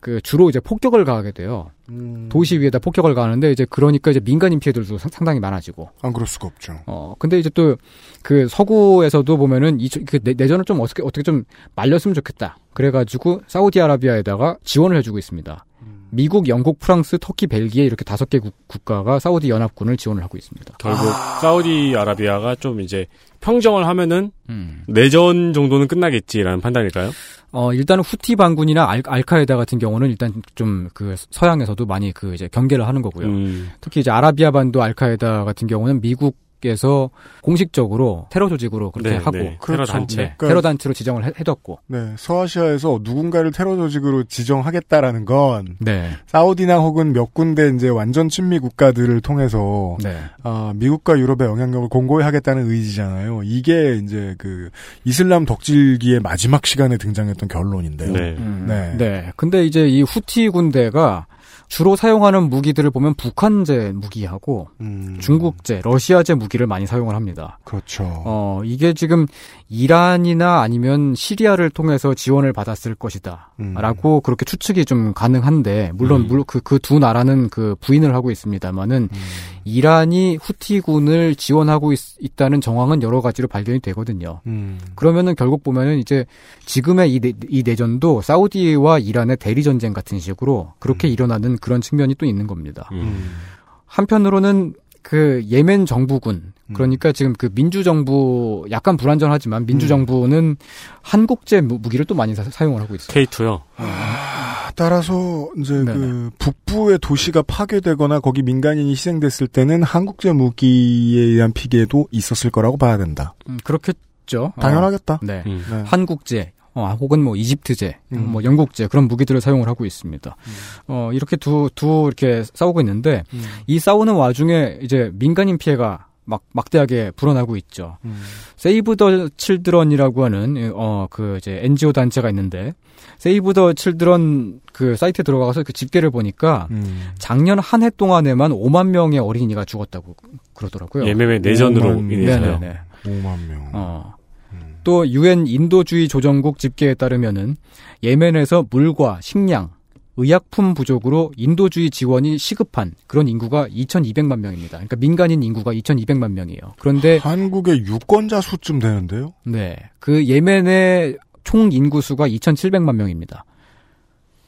그 주로 이제 폭격을 가하게 돼요. 음. 도시 위에다 폭격을 가하는데 이제 그러니까 이제 민간인 피해들도 상- 상당히 많아지고. 안 그럴 수가 없죠. 어 근데 이제 또 그 서구에서도 보면은 이그 내전을 좀 어떻게 어떻게 좀 말렸으면 좋겠다. 그래가지고 사우디아라비아에다가 지원을 해주고 있습니다. 미국, 영국, 프랑스, 터키, 벨기에 이렇게 다섯 개 국- 국가가 사우디 연합군을 지원을 하고 있습니다. 결국 사우디아라비아가 좀 이제 평정을 하면은 음. 내전 정도는 끝나겠지라는 판단일까요? 어, 일단은 후티 반군이나 알, 알카에다 같은 경우는 일단 좀 그 서양에서도 많이 그 이제 경계를 하는 거고요. 음. 특히 이제 아라비아 반도 알카에다 같은 경우는 미국 에서 공식적으로 테러 조직으로 그렇게 네, 하고 네. 테러 단체. 네, 테러 단체로 지정을 해, 해뒀고 네, 서아시아에서 누군가를 테러 조직으로 지정하겠다라는 건 네. 사우디나 혹은 몇 군데 이제 완전 친미 국가들을 통해서 네. 아, 미국과 유럽의 영향력을 공고히 하겠다는 의지잖아요. 이게 이제 그 이슬람 덕질기의 마지막 시간에 등장했던 결론인데요. 네. 음, 네. 네. 근데 이제 이 후티 군대가 주로 사용하는 무기들을 보면 북한제 무기하고 음, 중국제, 러시아제 무기를 많이 사용을 합니다. 그렇죠. 어, 이게 지금 이란이나 아니면 시리아를 통해서 지원을 받았을 것이다. 음. 라고 그렇게 추측이 좀 가능한데, 물론, 음. 물론 그, 그 두 나라는 그 부인을 하고 있습니다만은, 음. 이란이 후티군을 지원하고 있, 있다는 정황은 여러 가지로 발견이 되거든요. 음. 그러면은 결국 보면은 이제 지금의 이, 내, 이 내전도 사우디와 이란의 대리 전쟁 같은 식으로 그렇게 일어나는 그런 측면이 또 있는 겁니다. 음. 한편으로는 그 예멘 정부군 그러니까 지금 그 민주 정부 약간 불안전하지만 민주 정부는 한국제 무- 무기를 또 많이 사, 용을 하고 있어요. K2요. 아, 따라서 이제 네네. 그 북부의 도시가 파괴되거나 거기 민간인이 희생됐을 때는 한국제 무기에 의한 피해도 있었을 거라고 봐야 된다. 음, 그렇겠죠. 어, 당연하겠다. 네. 음. 네. 한국제 어, 혹은 뭐 이집트제, 음. 뭐 영국제 그런 무기들을 사용을 하고 있습니다. 어, 이렇게 두, 두 이렇게 싸우고 있는데 음. 이 싸우는 와중에 이제 민간인 피해가 막 막대하게 불어나고 있죠. 음. 세이브 더 칠드런이라고 하는 어 그 이제 NGO 단체가 있는데 세이브 더 칠드런 그 사이트에 들어가서 그 집계를 보니까 음. 작년 한 해 동안에만 5만 명의 어린이가 죽었다고 그러더라고요. 예멘의 내전으로 인해서요. 네네네. 5만 명. 어. 음. 또 유엔 인도주의 조정국 집계에 따르면은 예멘에서 물과 식량, 의약품 부족으로 인도주의 지원이 시급한 그런 인구가 2,200만 명입니다. 그러니까 민간인 인구가 2,200만 명이에요. 그런데 한국의 유권자 수쯤 되는데요. 네, 그 예멘의 총 인구 수가 2,700만 명입니다.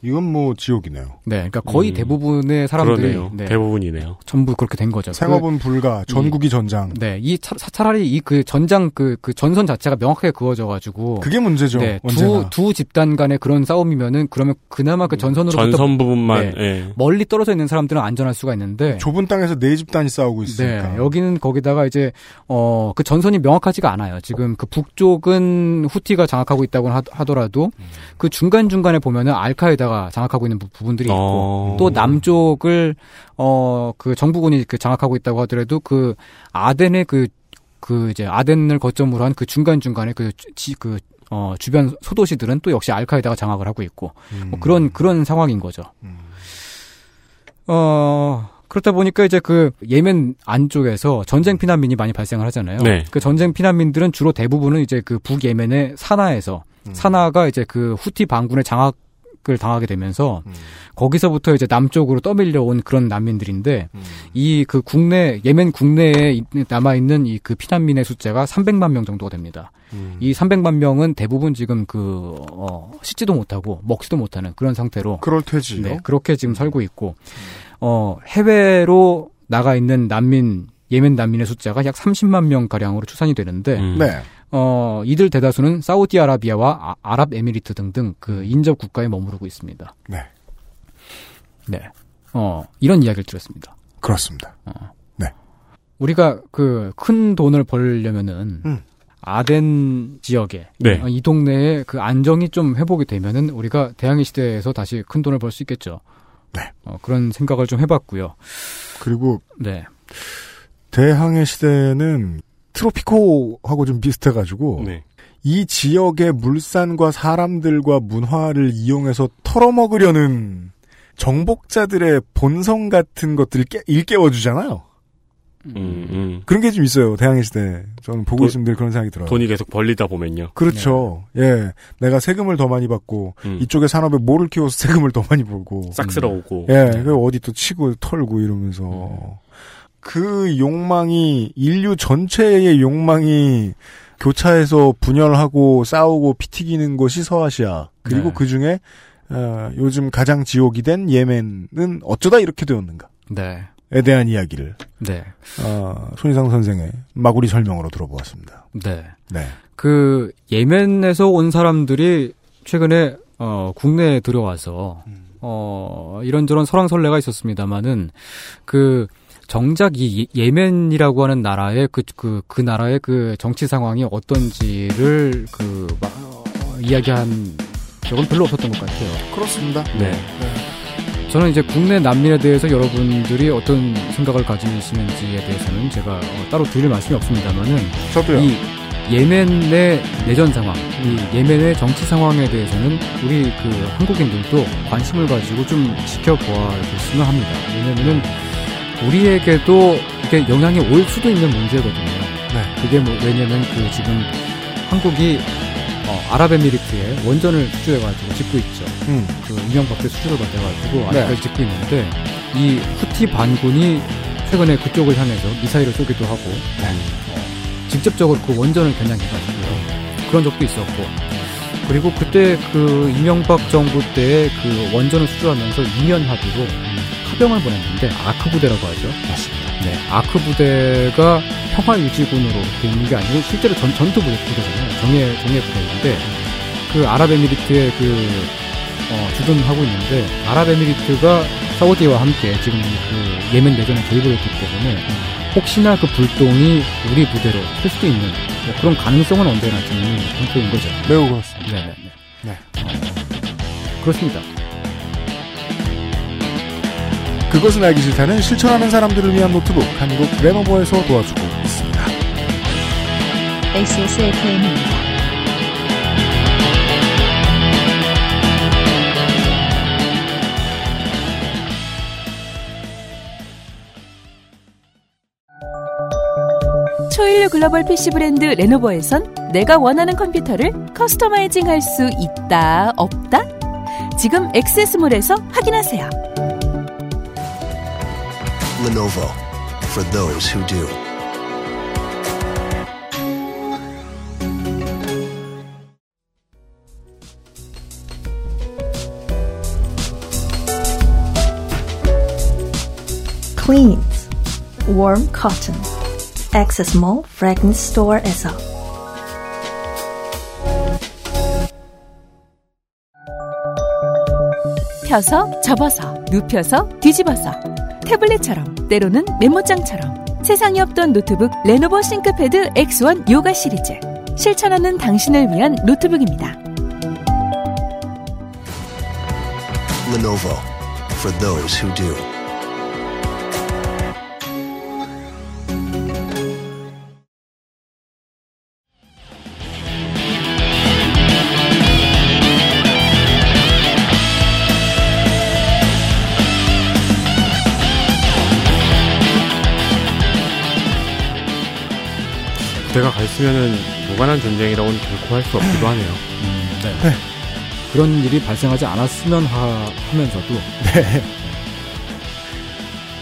이건 뭐 지옥이네요. 네, 그러니까 거의 음, 대부분의 사람들이 그러네요. 네, 대부분이네요. 전부 그렇게 된 거죠. 생업은 불가, 전국이 전장. 그, 네, 이 차, 차라리 이 그 전장 그그 전선 자체가 명확하게 그어져 가지고 그게 문제죠. 네, 언제나. 두, 두 집단 간의 그런 싸움이면은 그러면 그나마 그 전선으로부터 전선 부분만 네. 예. 멀리 떨어져 있는 사람들은 안전할 수가 있는데 좁은 땅에서 네 집단이 싸우고 있으니까. 네, 여기는 거기다가 이제 어 그 전선이 명확하지가 않아요. 지금 그 북쪽은 후티가 장악하고 있다고 하, 하더라도 그 중간 중간에 보면은 알카에다 가 장악하고 있는 부, 분들이 있고 어. 또 남쪽을 어 그 정부군이 그 장악하고 있다고 하더라도 그 아덴의 그그 이제 아덴을 거점으로 한 그 중간 중간에 그그 어, 주변 소도시들은 또 역시 알카에다가 장악을 하고 있고 음. 뭐 그런 그런 상황인 거죠. 음. 어 그렇다 보니까 이제 그 예멘 안쪽에서 전쟁 피난민이 많이 발생을 하잖아요. 네. 그 전쟁 피난민들은 주로 대부분은 이제 그 북예멘의 사나에서 음. 사나가 이제 그 후티 반군의 장악 을 당하게 되면서 음. 거기서부터 이제 남쪽으로 떠밀려 온 그런 난민들인데 음. 이그 국내 예멘 국내에 남아 있는 이 그 피난민의 숫자가 300만 명 정도가 됩니다. 음. 이 300만 명은 대부분 지금 그 어, 씻지도 못하고 먹지도 못하는 그런 상태로 그럴 테지요. 네, 그렇게 지금 살고 있고, 어, 해외로 나가 있는 난민, 예멘 난민의 숫자가 약 30만 명 가량으로 추산이 되는데, 음. 네. 어, 이들 대다수는 사우디아라비아와 아, 랍에미리트 등등 그 인접 국가에 머무르고 있습니다. 네. 네. 어, 이런 이야기를 들었습니다. 그렇습니다. 우리가 그 큰 돈을 벌려면은, 음. 아덴 지역에 네. 어, 이 동네에 그 안정이 좀 회복이 되면은 우리가 대항해 시대에서 다시 큰 돈을 벌 수 있겠죠. 네. 어, 그런 생각을 좀 해봤고요. 그리고 네. 대항해 시대는 트로피코하고 좀 비슷해가지고 네. 이 지역의 물산과 사람들과 문화를 이용해서 털어먹으려는 정복자들의 본성 같은 것들을 깨, 일깨워주잖아요. 음, 음. 그런 게 좀 있어요. 대항해 시대. 저는 보고 돈- 있으면 늘 그런 생각이 들어요. 돈이 계속 벌리다 보면요. 그렇죠. 예. 내가 세금을 더 많이 받고 음. 이쪽의 산업에 뭐를 키워서 세금을 더 많이 벌고 싹 쓸어오고. 예. 그 어디 또 치고 털고 이러면서 그 욕망이 인류 전체의 욕망이 교차해서 분열하고 싸우고 피튀기는 것이 서아시아. 그리고 네. 그 중에 어, 요즘 가장 지옥이 된 예멘은 어쩌다 이렇게 되었는가에 네. 대한 이야기를 네. 어, 손희상 선생의 마구리 설명으로 들어보았습니다. 네. 네. 그 예멘에서 온 사람들이 최근에 어 국내에 들어와서 어 이런저런 설왕설래가 있었습니다만은 그 정작 이 예- 예멘이라고 하는 나라의 그 그 그 나라의 그 정치 상황이 어떤지를 그 마- 어, 이야기한 적은 별로 없었던 것 같아요. 그렇습니다. 네. 저는 이제 국내 난민에 대해서 여러분들이 어떤 생각을 가지시는지에 대해서는 제가 어, 따로 드릴 말씀이 없습니다만은 저도요. 이 예멘의 내전 상황, 이 예멘의 정치 상황에 대해서는 우리 그 한국인들도 관심을 가지고 좀 지켜보아야 됐으면 합니다. 왜냐면은 우리에게도 이게 영향이 올 수도 있는 문제거든요. 네. 그게 뭐 왜냐면 그 지금 한국이 어, 아랍에미리트에 원전을 수주해가지고 짓고 있죠. 음. 그 이명박 때 수주를 받아가지고 네. 아직까지 짓고 있는데 이 후티 반군이 최근에 그쪽을 향해서 미사일을 쏘기도 하고 어, 직접적으로 그 원전을 겨냥해가지고요. 그런 적도 있었고 그리고 그때 그 이명박 정부 때 그 원전을 수주하면서 2년 합의로 파병을 보냈는데 아크 부대라고 하죠. 맞습니다. 네, 아크 부대가 평화 유지군으로 돼 있는 게 아니고 실제로 전, 전투 부대, 부대잖아요. 정예, 정예 부대인데 그 아랍에미리트에 그 어, 주둔하고 있는데 아랍에미리트가 사우디와 함께 지금 그 예멘 내전에 개입을 했기 때문에 혹시나 그 불똥이 우리 부대로 튈 수도 있는 뭐 그런 가능성은 언제나 드는 상태인 거죠. 매우 그렇습니다. 네, 네, 네. 네. 어, 그렇습니다. 그것은 알기 싫다는 실천하는 사람들을 위한 노트북 한국 레노버에서 도와주고 있습니다. XSFM입니다. 초일류 글로벌 PC 브랜드 레노버에선 내가 원하는 컴퓨터를 커스터마이징 할 수 있다, 없다? 지금 액세스몰에서 확인하세요. Lenovo for those who do. Cleans. Warm cotton. Access Mall Fragrance Store에서. 펴서, 접어서, 눕혀서, 뒤집어서. 태블릿처럼, 때로는 메모장처럼. 세상에 없던 노트북 레노버 싱크패드 X1 요가 시리즈. 실천하는 당신을 위한 노트북입니다. Lenovo for those who do. 있으면은 무관한 전쟁이라고는 결코 할 수 없기도 하네요. 음, 네. 그런 일이 발생하지 않았으면 하, 하면서도 네.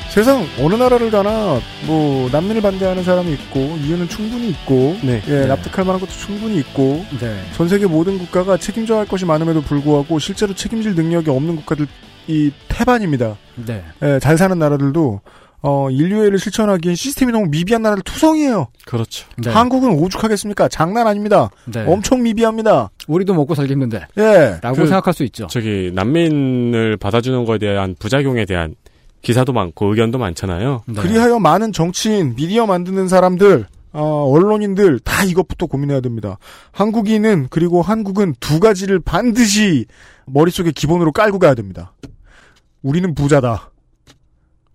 세상 어느 나라를 가나 뭐 난민을 반대하는 사람이 있고 이유는 충분히 있고 네. 예, 납득할 만한 것도 충분히 있고 네. 전 세계 모든 국가가 책임져야 할 것이 많음에도 불구하고 실제로 책임질 능력이 없는 국가들 이 태반입니다. 네. 예, 잘 사는 나라들도 어, 인류애를 실천하기엔 시스템이 너무 미비한 나라들 투성이에요. 그렇죠. 네. 한국은 오죽하겠습니까? 장난 아닙니다. 네. 엄청 미비합니다. 우리도 먹고 살기 힘든데. 예. 라고 그- 생각할 수 있죠. 저기 난민을 받아주는 거에 대한 부작용에 대한 기사도 많고 의견도 많잖아요. 네. 그리하여 많은 정치인, 미디어 만드는 사람들, 어, 언론인들 다 이것부터 고민해야 됩니다. 한국인은 그리고 한국은 두 가지를 반드시 머릿속에 기본으로 깔고 가야 됩니다. 우리는 부자다.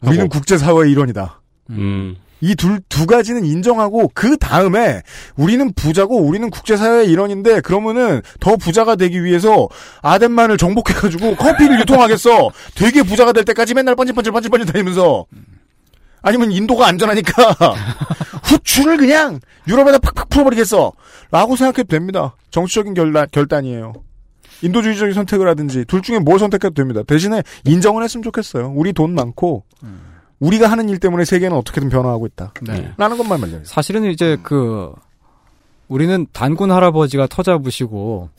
우리는. 국제사회의 일원이다. 음. 이 둘, 두 가지는 인정하고, 그 다음에, 우리는 부자고, 우리는 국제사회의 일원인데, 그러면은, 더 부자가 되기 위해서, 아덴만을 정복해가지고, 커피를 유통하겠어! 되게 부자가 될 때까지 맨날 번질번질 번질번질 다니면서, 아니면 인도가 안전하니까 후추를 그냥 유럽에다 팍팍 풀어버리겠어. 라고 생각해도 됩니다. 정치적인 결단, 결단이에요. 인도주의적인 선택을 하든지 둘 중에 뭘 선택해도 됩니다. 대신에 인정을 했으면 좋겠어요. 우리 돈 많고 우리가 하는 일 때문에 세계는 어떻게든 변화하고 있다. 네. 라는 것만 말려요. 사실은 이제 그 우리는 단군 할아버지가 터잡 부시고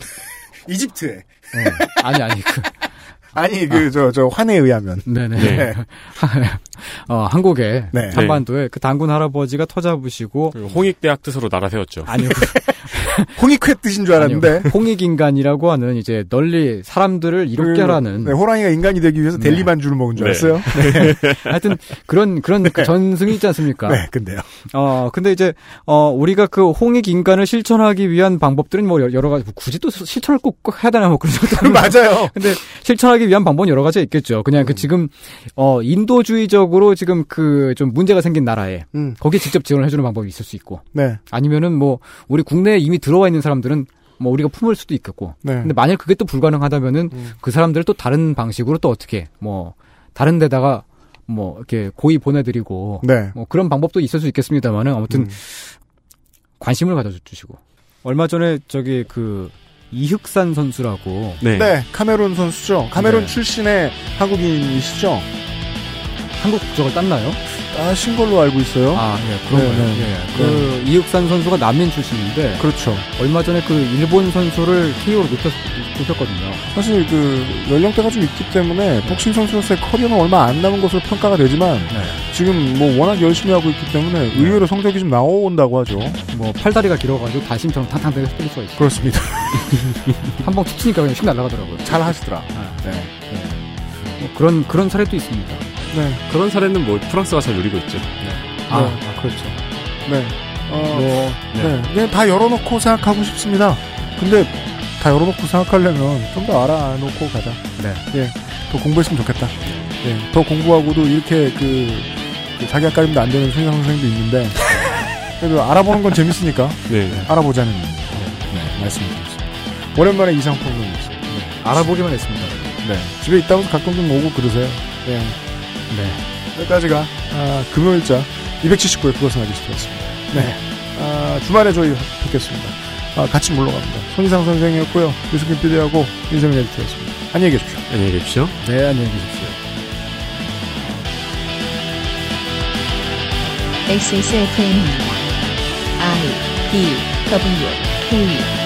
이집트에 아니 아니 그 아니 그저저 환에 의하면 네네 네. 어 한국에 네. 한반도에 그 단군 할아버지가 터잡으시고 그 홍익대학 뜻으로 나라 세웠죠. 아니요 홍익회 뜻인 줄 알았는데 아니요. 홍익인간이라고 하는 이제 널리 사람들을 이롭게 그, 하라는 네, 호랑이가 인간이 되기 위해서 네. 델리 반주를 먹은 줄 네. 알았어요. 하여튼 그런 그런 그 전승이 있지 않습니까? 네, 근데요. 어 근데 이제 어 우리가 그 홍익 인간을 실천하기 위한 방법들은 뭐 여러 가지 굳이 또 실천을 꼭 해야 되나 뭐 그런 것도 맞아요. 근데 실천하기 위한 방법은 여러 가지가 있겠죠. 그냥 그 지금 어 인도주의적으로 지금 그 좀 문제가 생긴 나라에 음. 거기에 직접 지원을 해주는 방법이 있을 수 있고 네. 아니면은 뭐 우리 국내에 이미 들어와 있는 사람들은 뭐 우리가 품을 수도 있겠고 네. 근데 만약 그게 또 불가능하다면은 그 사람들을 또 다른 방식으로 또 어떻게 뭐 다른 데다가 뭐 이렇게 고이 보내드리고 네. 뭐 그런 방법도 있을 수 있겠습니다만은 아무튼 음. 관심을 가져주시고 얼마 전에 저기 그 이흑산 선수라고 네. 네, 카메룬 선수죠. 카메룬 네. 출신의 한국인이시죠. 한국 국적을 땄나요? 따신 걸로 알고 있어요. 아, 예, 그런 네, 거예요. 네. 예, 그 이흑산 선수가 남인 출신인데 그렇죠. 얼마 전에 그 일본 선수를 KO로 높였, 높였거든요. 사실 그 연령대가 좀 있기 때문에 복싱 선수로서의 커리어는 얼마 안 남은 것으로 평가가 되지만 지금 뭐 워낙 열심히 하고 있기 때문에 의외로 성적이 좀 나온다고 하죠. 뭐 팔다리가 길어가지고 달심처럼 탕탕 때릴 수가 있어요. 그렇습니다. 한 번 툭 치니까 그냥 휙 날아가더라고요. 잘 하시더라. 아, 네. 뭐 그런 그런 사례도 있습니다. 네. 그런 사례는 뭐 프랑스가 잘 누리고 있죠. 아, 네. 아, 그렇죠. 네. 어, 뭐 네. 그냥 다 열어놓고 생각하고 싶습니다. 근데 다 열어놓고 생각하려면 좀 더 알아놓고 가자. 네. 예. 더 공부했으면 좋겠다. 예. 더 공부하고도 이렇게 그, 그 자기 아까림도 안 되는 수행 선생도 있는데 그래도 알아보는 건 재밌으니까 네. 알아보자는 네, 말씀드리겠습니다. 오랜만에 이상 평론이었어요. 알아보기만 했습니다. 네. 집에 있다 보면 가끔 좀 오고 그러세요. 예. 네. 여기까지가 아, 금요일자 279회 그것은 아저씨였습니다. 네. 아, 주말에 저희 뵙겠습니다. 아, 같이 물러갑니다. 손희상 선생이었고요. 유승균 PD하고 윤세민 에디터였습니다. 안녕히 계십시오. 안녕히 계십시오. 네, 안녕히 계십시오. XSFM입니다. I D W K